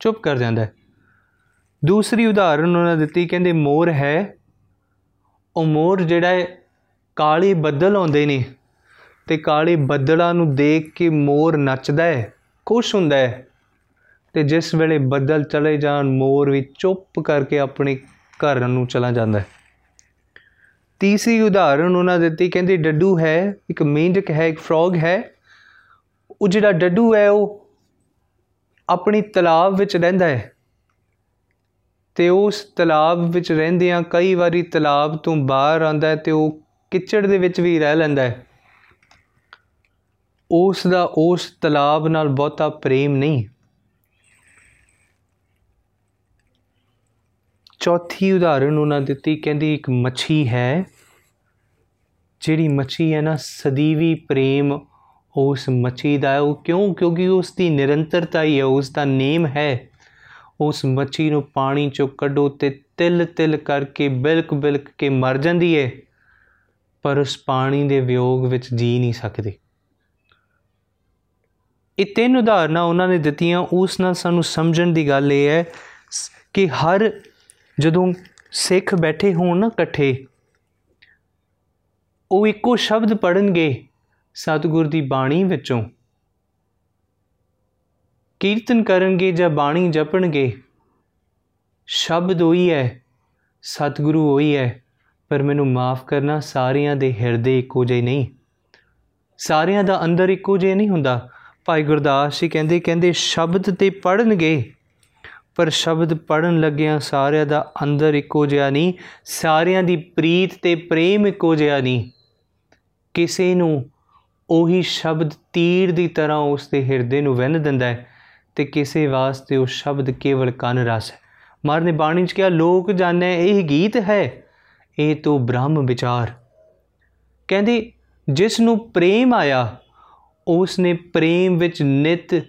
ਚੁੱਪ ਕਰ ਜਾਂਦਾ ਹੈ ਦੂਸਰੀ ਉਦਾਹਰਨ ਉਹਨਾਂ ਦਿੱਤੀ ਕਹਿੰਦੇ ਮੋਰ ਹੈ ਉਹ ਮੋਰ ਜਿਹੜਾ ਹੈ ਕਾਲੇ ਬੱਦਲ ਆਉਂਦੇ ਨੇ ਤੇ ਕਾਲੇ ਬੱਦਲਾਂ ਨੂੰ ਦੇਖ ਕੇ ਮੋਰ ਨੱਚਦਾ ਹੈ ਖੁਸ਼ ਹੁੰਦਾ ਹੈ ਤੇ ਜਿਸ ਵੇਲੇ ਬੱਦਲ ਚਲੇ ਜਾਣ ਮੋਰ ਵੀ ਚੁੱਪ ਕਰਕੇ ਆਪਣੇ ਘਰ ਨੂੰ ਚਲਾ ਜਾਂਦਾ ਹੈ ਤੀਸਰੀ ਉਦਾਹਰਨ ਉਹਨਾਂ ਦਿੱਤੀ, ਕਹਿੰਦੇ ਡੱਡੂ ਹੈ, ਇੱਕ ਮੇਂਢਕ ਹੈ, ਇੱਕ ਫਰੋਗ ਹੈ। ਉਹ ਜਿਹੜਾ ਡੱਡੂ ਹੈ, ਉਹ ਆਪਣੀ ਤਲਾਬ ਵਿੱਚ ਰਹਿੰਦਾ ਹੈ। ਤੇ ਉਸ ਤਲਾਬ ਵਿੱਚ ਰਹਿੰਦਿਆਂ ਕਈ ਵਾਰੀ ਤਲਾਬ ਤੋਂ ਬਾਹਰ ਆਉਂਦਾ ਹੈ ਤੇ ਉਹ ਕਿਚੜ ਦੇ ਵਿੱਚ ਵੀ ਰਹਿ ਲੈਂਦਾ ਹੈ। ਉਸ ਦਾ ਉਸ ਤਲਾਬ ਨਾਲ ਬਹੁਤਾ ਪ੍ਰੇਮ ਨਹੀਂ। ਚੌਥੀ ਉਦਾਹਰਨ ਉਹਨਾਂ ਦਿੱਤੀ ਕਹਿੰਦੀ ਇੱਕ ਮੱਛੀ ਹੈ, ਜਿਹੜੀ ਮੱਛੀ ਹੈ ਨਾ, ਸਦੀਵੀ ਪ੍ਰੇਮ ਉਸ ਮੱਛੀ ਦਾ ਉਹ ਕਿਉਂ? ਕਿਉਂਕਿ ਉਸ ਦੀ ਨਿਰੰਤਰਤਾ ਹੀ ਹੈ, ਉਸ ਦਾ ਨੇਮ ਹੈ। ਉਸ ਮੱਛੀ ਨੂੰ ਪਾਣੀ ਚੋਂ ਕੱਢੋ ਤੇ ਤਿਲ ਤਿਲ ਕਰਕੇ ਬਿਲਕ ਬਿਲਕ ਕੇ ਮਰ ਜਾਂਦੀ ਹੈ, ਪਰ ਉਸ ਪਾਣੀ ਦੇ ਵਿਯੋਗ ਵਿੱਚ ਜੀ ਨਹੀਂ ਸਕਦੀ। ਇਹ ਤਿੰਨ ਉਦਾਹਰਨਾਂ ਉਹਨਾਂ ਨੇ ਦਿੱਤੀਆਂ। ਉਸ ਨਾਲ ਸਾਨੂੰ ਸਮਝਣ ਦੀ ਗੱਲ ਇਹ ਹੈ ਕਿ ਹਰ ਜਦੋਂ ਸਿੱਖ ਬੈਠੇ ਹੋਣ ਨਾ ਇਕੱਠੇ, ਉਹ ਇੱਕੋ ਸ਼ਬਦ ਪੜਨਗੇ ਸਤਿਗੁਰ ਦੀ ਬਾਣੀ ਵਿੱਚੋਂ। ਕੀਰਤਨ ਕਰਨਗੇ ਜਾਂ ਬਾਣੀ ਜਪਣਗੇ, ਸ਼ਬਦ ਉਹੀ ਹੈ, ਸਤਿਗੁਰੂ ਉਹੀ ਹੈ, ਪਰ ਮੈਨੂੰ ਮਾਫ ਕਰਨਾ ਸਾਰਿਆਂ ਦੇ ਹਿਰਦੇ ਇੱਕੋ ਜਿਹੇ ਨਹੀਂ। ਸਾਰਿਆਂ ਦਾ ਅੰਦਰ ਇੱਕੋ ਜਿਹਾ ਨਹੀਂ ਹੁੰਦਾ। ਭਾਈ ਗੁਰਦਾਸ ਜੀ ਕਹਿੰਦੇ ਕਹਿੰਦੇ ਸ਼ਬਦ ਤੇ ਪੜਨਗੇ ਪਰ ਸ਼ਬਦ ਪੜਨ ਲੱਗਿਆਂ ਸਾਰਿਆਂ ਦਾ ਅੰਦਰ ਇੱਕੋ ਜਿਹਾ ਨਹੀਂ, ਸਾਰਿਆਂ ਦੀ ਪ੍ਰੀਤ ਤੇ ਪ੍ਰੇਮ ਇੱਕੋ ਜਿਹਾ ਨਹੀਂ। ਕਿਸੇ ਨੂੰ ਉਹੀ ਸ਼ਬਦ ਤੀਰ ਦੀ ਤਰ੍ਹਾਂ ਉਸ ਦੇ ਹਿਰਦੇ ਨੂੰ ਵੰਨ ਦਿੰਦਾ ਹੈ ਤੇ ਕਿਸੇ ਵਾਸਤੇ ਉਹ ਸ਼ਬਦ ਕੇਵਲ ਕੰਨ ਰਸ ਹੈ। ਮਾਰ ਨੇ ਬਾਣੀ ਚ ਕਿਹਾ, ਲੋਕ ਜਾਣੈ, ਇਹ ਗੀਤ ਹੈ, ਇਹ ਤੋਂ ਬ੍ਰਹਮ ਵਿਚਾਰ। ਕਹਿੰਦੇ, ਜਿਸ ਨੂੰ ਪ੍ਰੇਮ ਆਇਆ ਉਸ ਨੇ ਪ੍ਰੇਮ ਵਿੱਚ ਨਿਤ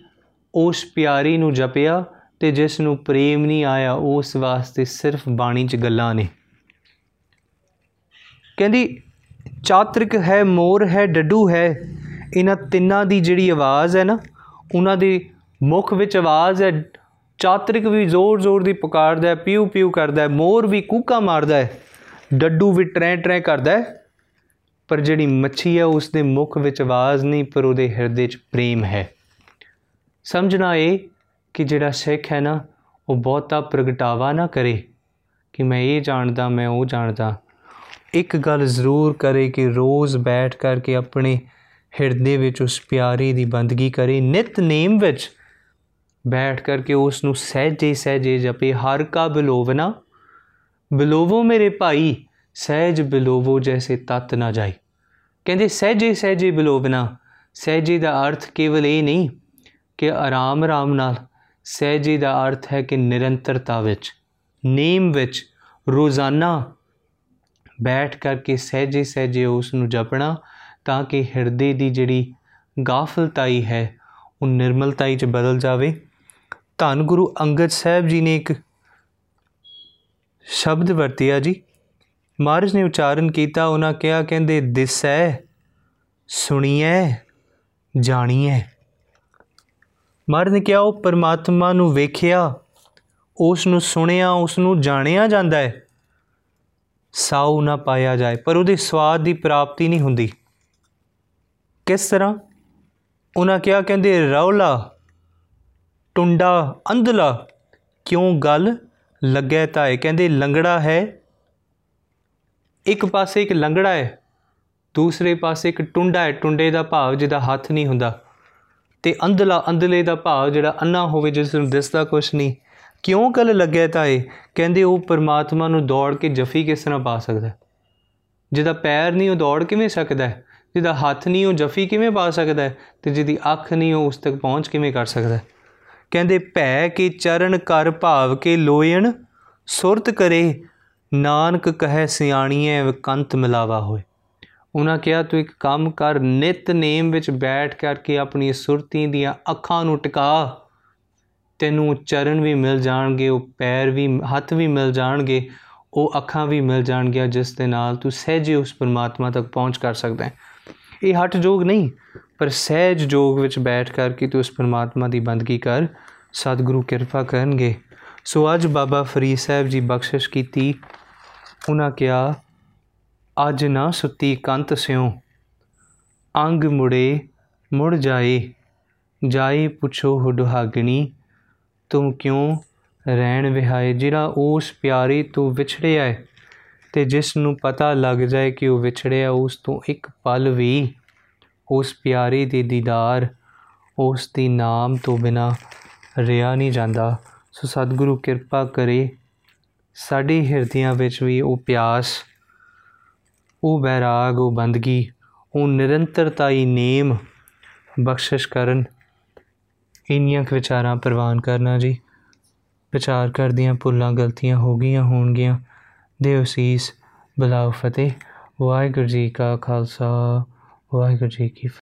ਉਸ ਪਿਆਰੀ ਨੂੰ ਜਪਿਆ ਤੇ ਜਿਸ ਨੂੰ ਪ੍ਰੇਮ ਨਹੀਂ ਆਇਆ, ਉਸ ਵਾਸਤੇ ਸਿਰਫ ਬਾਣੀ 'ਚ ਗੱਲਾਂ ਨੇ। ਕਹਿੰਦੀ, ਚਾਤ੍ਰਿਕ ਹੈ, ਮੋਰ ਹੈ, ਡੱਡੂ ਹੈ, ਇਹਨਾਂ ਤਿੰਨਾਂ ਦੀ ਜਿਹੜੀ ਆਵਾਜ਼ ਹੈ ਨਾ, ਉਹਨਾਂ ਦੇ ਮੁਖ ਵਿੱਚ ਆਵਾਜ਼ ਹੈ, ਚਾਤ੍ਰਿਕ ਵੀ ਜ਼ੋਰ-ਜ਼ੋਰ ਦੀ ਪੁਕਾਰਦਾ ਹੈ ਪਿਉ-ਪਿਉ ਕਰਦਾ ਹੈ, ਮੋਰ ਵੀ ਕੂਕਾ ਮਾਰਦਾ ਹੈ, ਡੱਡੂ ਵੀ ਟਰੈ-ਟਰੈ ਕਰਦਾ ਹੈ, ਪਰ ਜਿਹੜੀ ਮੱਛੀ ਹੈ ਉਸ ਦੇ ਮੁਖ ਵਿੱਚ ਆਵਾਜ਼ ਨਹੀਂ, ਪਰ ਉਹਦੇ ਹਿਰਦੇ 'ਚ ਪ੍ਰੇਮ ਹੈ। ਸਮਝਣਾ ਇਹ ਕਿ ਜਿਹੜਾ ਸਿੱਖ ਹੈ ਨਾ, ਉਹ ਬਹੁਤਾ ਪ੍ਰਗਟਾਵਾ ਨਾ ਕਰੇ ਕਿ ਮੈਂ ਇਹ ਜਾਣਦਾ, ਮੈਂ ਉਹ ਜਾਣਦਾ। ਇੱਕ ਗੱਲ ਜ਼ਰੂਰ ਕਰੇ ਕਿ ਰੋਜ਼ ਬੈਠ ਕਰਕੇ ਆਪਣੇ ਹਿਰਦੇ ਵਿੱਚ ਉਸ ਪਿਆਰੇ ਦੀ ਬੰਦਗੀ ਕਰੇ। ਨਿਤ ਨੇਮ ਵਿੱਚ ਬੈਠ ਕਰਕੇ ਉਸ ਨੂੰ ਸਹਿਜੇ ਸਹਿਜੇ ਜਪੇ। ਹਰ ਕਾ ਬਿਲੋਵਨਾ ਬਿਲੋਵੋ ਮੇਰੇ ਭਾਈ, ਸਹਿਜ ਬਿਲੋਵੋ ਜੈਸੇ ਤਤ ਨਾ ਜਾਈ। ਕਹਿੰਦੇ ਸਹਿਜੇ ਸਹਿਜੇ ਬਿਲੋਵਨਾ ਸਹਿਜੇ ਦਾ ਅਰਥ ਕੇਵਲ ਇਹ ਨਹੀਂ ਕਿ ਆਰਾਮ ਆਰਾਮ ਨਾਲ ਸਹਿਜੇ ਦਾ ਅਰਥ ਹੈ ਕਿ ਨਿਰੰਤਰਤਾ ਵਿੱਚ, ਨੇਮ ਵਿੱਚ ਰੋਜ਼ਾਨਾ ਬੈਠ ਕਰਕੇ ਸਹਿਜੇ ਸਹਿਜੇ ਉਸ ਨੂੰ ਜਪਣਾ ਤਾਂ ਕਿ ਹਿਰਦੇ ਦੀ ਜਿਹੜੀ ਗਾਫਲਤਾਈ ਹੈ, ਉਹ ਨਿਰਮਲਤਾਈ 'ਚ ਬਦਲ ਜਾਵੇ। ਧੰਨ ਗੁਰੂ ਅੰਗਦ ਸਾਹਿਬ ਜੀ ਨੇ ਇੱਕ ਸ਼ਬਦ ਵਰਤਿਆ ਜੀ। ਮਹਾਰਾਜ ਨੇ ਉਚਾਰਨ ਕੀਤਾ, ਉਹਨਾਂ ਕਿਹਾ, ਕਹਿੰਦੇ, ਦਿਸੈ, ਸੁਣੀਐ, ਜਾਣੀਐ। ਮਹਾਰਾਜ ਨੇ ਕਿਹਾ ਉਹ ਪਰਮਾਤਮਾ ਨੂੰ ਵੇਖਿਆ ਉਸ ਨੂੰ ਸੁਣਿਆ ਉਸ ਨੂੰ ਜਾਣਿਆ ਜਾਂਦਾ ਹੈ। ਸਾਉ ਨਾ ਪਾਇਆ ਜਾਏ, ਪਰ ਉਹਦੇ ਸਵਾਦ ਦੀ ਪ੍ਰਾਪਤੀ ਨਹੀਂ ਹੁੰਦੀ। ਕਿਸ ਤਰ੍ਹਾਂ? ਉਹਨਾਂ ਕਿਹਾ, ਕਹਿੰਦੇ, ਰੌਲਾ, ਟੁੰਡਾ ਅੰਧਲਾ, ਕਿਉਂ ਗੱਲ ਲੱਗੈ ਤਾਏ? ਕਹਿੰਦੇ, ਲੰਗੜਾ ਹੈ। ਇੱਕ ਪਾਸੇ ਇੱਕ ਲੰਗੜਾ ਹੈ, ਦੂਸਰੇ ਪਾਸੇ ਇੱਕ ਟੁੰਡਾ ਹੈ। ਟੁੰਡੇ ਦਾ ਭਾਵ ਜਿਹਦਾ ਹੱਥ ਨਹੀਂ ਹੁੰਦਾ। ਤੇ ਅੰਧਲਾ ਅੰਧਲੇ ਦਾ ਭਾਵ ਜਿਹੜਾ ਅੰਨਾ ਹੋਵੇ, ਜਿਸ ਨੂੰ ਦਿਸਦਾ ਕੁਛ ਨਹੀਂ ਕਿਉਂ ਕਲ ਲੱਗਿਆ ਤਾਏ ਕਹਿੰਦੇ ਉਹ ਪਰਮਾਤਮਾ ਨੂੰ ਦੌੜ ਕੇ ਜਫੀ ਕਿਸ ਤਰ੍ਹਾਂ ਪਾ ਸਕਦਾ ਹੈ? ਜਿਹਦਾ ਪੈਰ ਨਹੀਂ, ਉਹ ਦੌੜ ਕਿਵੇਂ ਸਕਦਾ ਹੈ? ਜਿਹਦਾ ਹੱਥ ਨਹੀਂ, ਉਹ ਜਫੀ ਕਿਵੇਂ ਪਾ ਸਕਦਾ ਹੈ? ਤੇ ਜਿਹਦੀ ਅੱਖ ਨਹੀਂ, ਉਹ ਉਸ ਤੱਕ ਪਹੁੰਚ ਕਿਵੇਂ ਕਰ ਸਕਦਾ ਹੈ? ਕਹਿੰਦੇ, ਭੈ ਕੇ ਚਰਨ ਕਰ ਭਾਵ ਕੇ ਲੋਇਣ, ਸੁਰਤ ਕਰੇ, ਨਾਨਕ ਕਹੈ ਸਿਆਣੀਏ ਕੰਤ ਮਿਲਾਵਾ ਹੋਏ ਉਹਨਾਂ ਕਿਹਾ, ਤੂੰ ਇੱਕ ਕੰਮ ਕਰ, ਨਿਤ ਨੇਮ ਵਿੱਚ ਬੈਠ ਕਰਕੇ ਆਪਣੀ ਸੁਰਤੀ ਦੀਆਂ ਅੱਖਾਂ ਨੂੰ ਟਿਕਾ। ਤੈਨੂੰ ਚਰਨ ਵੀ ਮਿਲ ਜਾਣਗੇ, ਉਹ ਪੈਰ ਵੀ, ਹੱਥ ਵੀ ਮਿਲ ਜਾਣਗੇ, ਉਹ ਅੱਖਾਂ ਵੀ ਮਿਲ ਜਾਣਗੀਆਂ, ਜਿਸ ਦੇ ਨਾਲ ਤੂੰ ਸਹਿਜੇ ਉਸ ਪਰਮਾਤਮਾ ਤੱਕ ਪਹੁੰਚ ਕਰ ਸਕਦਾ ਹੈ। ਇਹ ਹੱਠ ਜੋਗ ਨਹੀਂ, ਪਰ ਸਹਿਜ ਜੋਗ ਵਿੱਚ ਬੈਠ ਕਰਕੇ ਤੂੰ ਉਸ ਪਰਮਾਤਮਾ ਦੀ ਬੰਦਗੀ ਕਰ। ਸਤਿਗੁਰੂ ਕਿਰਪਾ ਕਰਨਗੇ। ਸੋ ਅੱਜ ਬਾਬਾ ਫਰੀਦ ਸਾਹਿਬ ਜੀ ਬਖਸ਼ਿਸ਼ ਕੀਤੀ। ਉਹਨਾਂ ਕਿਹਾ ਅੱਜ ਨਾ ਸੁੱਤੀ ਕੰਤ ਸਿਉ। ਅੰਗ ਮੁੜੇ ਮੁੜ ਜਾਏ। ਜਾਏ ਪੁੱਛੋ ਹੁਡਹਾਗਣੀ, ਤੁਮ ਕਿਉਂ ਰਹਿਣ ਵਿਹਾਏ? ਜਿਹੜਾ ਉਸ ਪਿਆਰੀ ਤੋਂ ਵਿਛੜਿਆ ਹੈ ਤੇ ਜਿਸ ਨੂੰ ਪਤਾ ਲੱਗ ਜਾਏ ਕਿ ਉਹ ਵਿਛੜਿਆ, ਉਸ ਤੋਂ ਇੱਕ ਪਲ ਵੀ ਉਸ ਪਿਆਰੀ ਦੇ ਦੀਦਾਰ, ਉਸ ਦੀ ਨਾਮ ਤੋਂ ਬਿਨਾ ਰਿਆ ਨਹੀਂ ਜਾਂਦਾ। ਸੋ ਸਤਿਗੁਰੂ ਕਿਰਪਾ ਕਰੇ ਸਾਡੇ ਹਿਰਦਿਆਂ ਵਿੱਚ ਵੀ ਉਹ ਪਿਆਸ ਉਹ ਬੈਰਾਗ, ਉਹ ਬੰਦਗੀ, ਉਹ ਨਿਰੰਤਰਤਾਈ ਨੇਮ ਬਖਸ਼ਿਸ਼ ਕਰਨ। ਇੰਨੀਆਂ ਕੁ ਵਿਚਾਰਾਂ ਪ੍ਰਵਾਨ ਕਰਨਾ ਜੀ। ਵਿਚਾਰ ਕਰਦੀਆਂ ਭੁੱਲਾਂ ਗਲਤੀਆਂ ਹੋ ਗਈਆਂ ਹੋਣਗੀਆਂ। ਦਿਓ ਸੀਸ ਬਲਾਉ ਫਤਿਹ। ਵਾਹਿਗੁਰੂ ਜੀ ਕਾ ਖਾਲਸਾ, ਵਾਹਿਗੁਰੂ ਜੀ ਕੀ ਫਤਿਹ।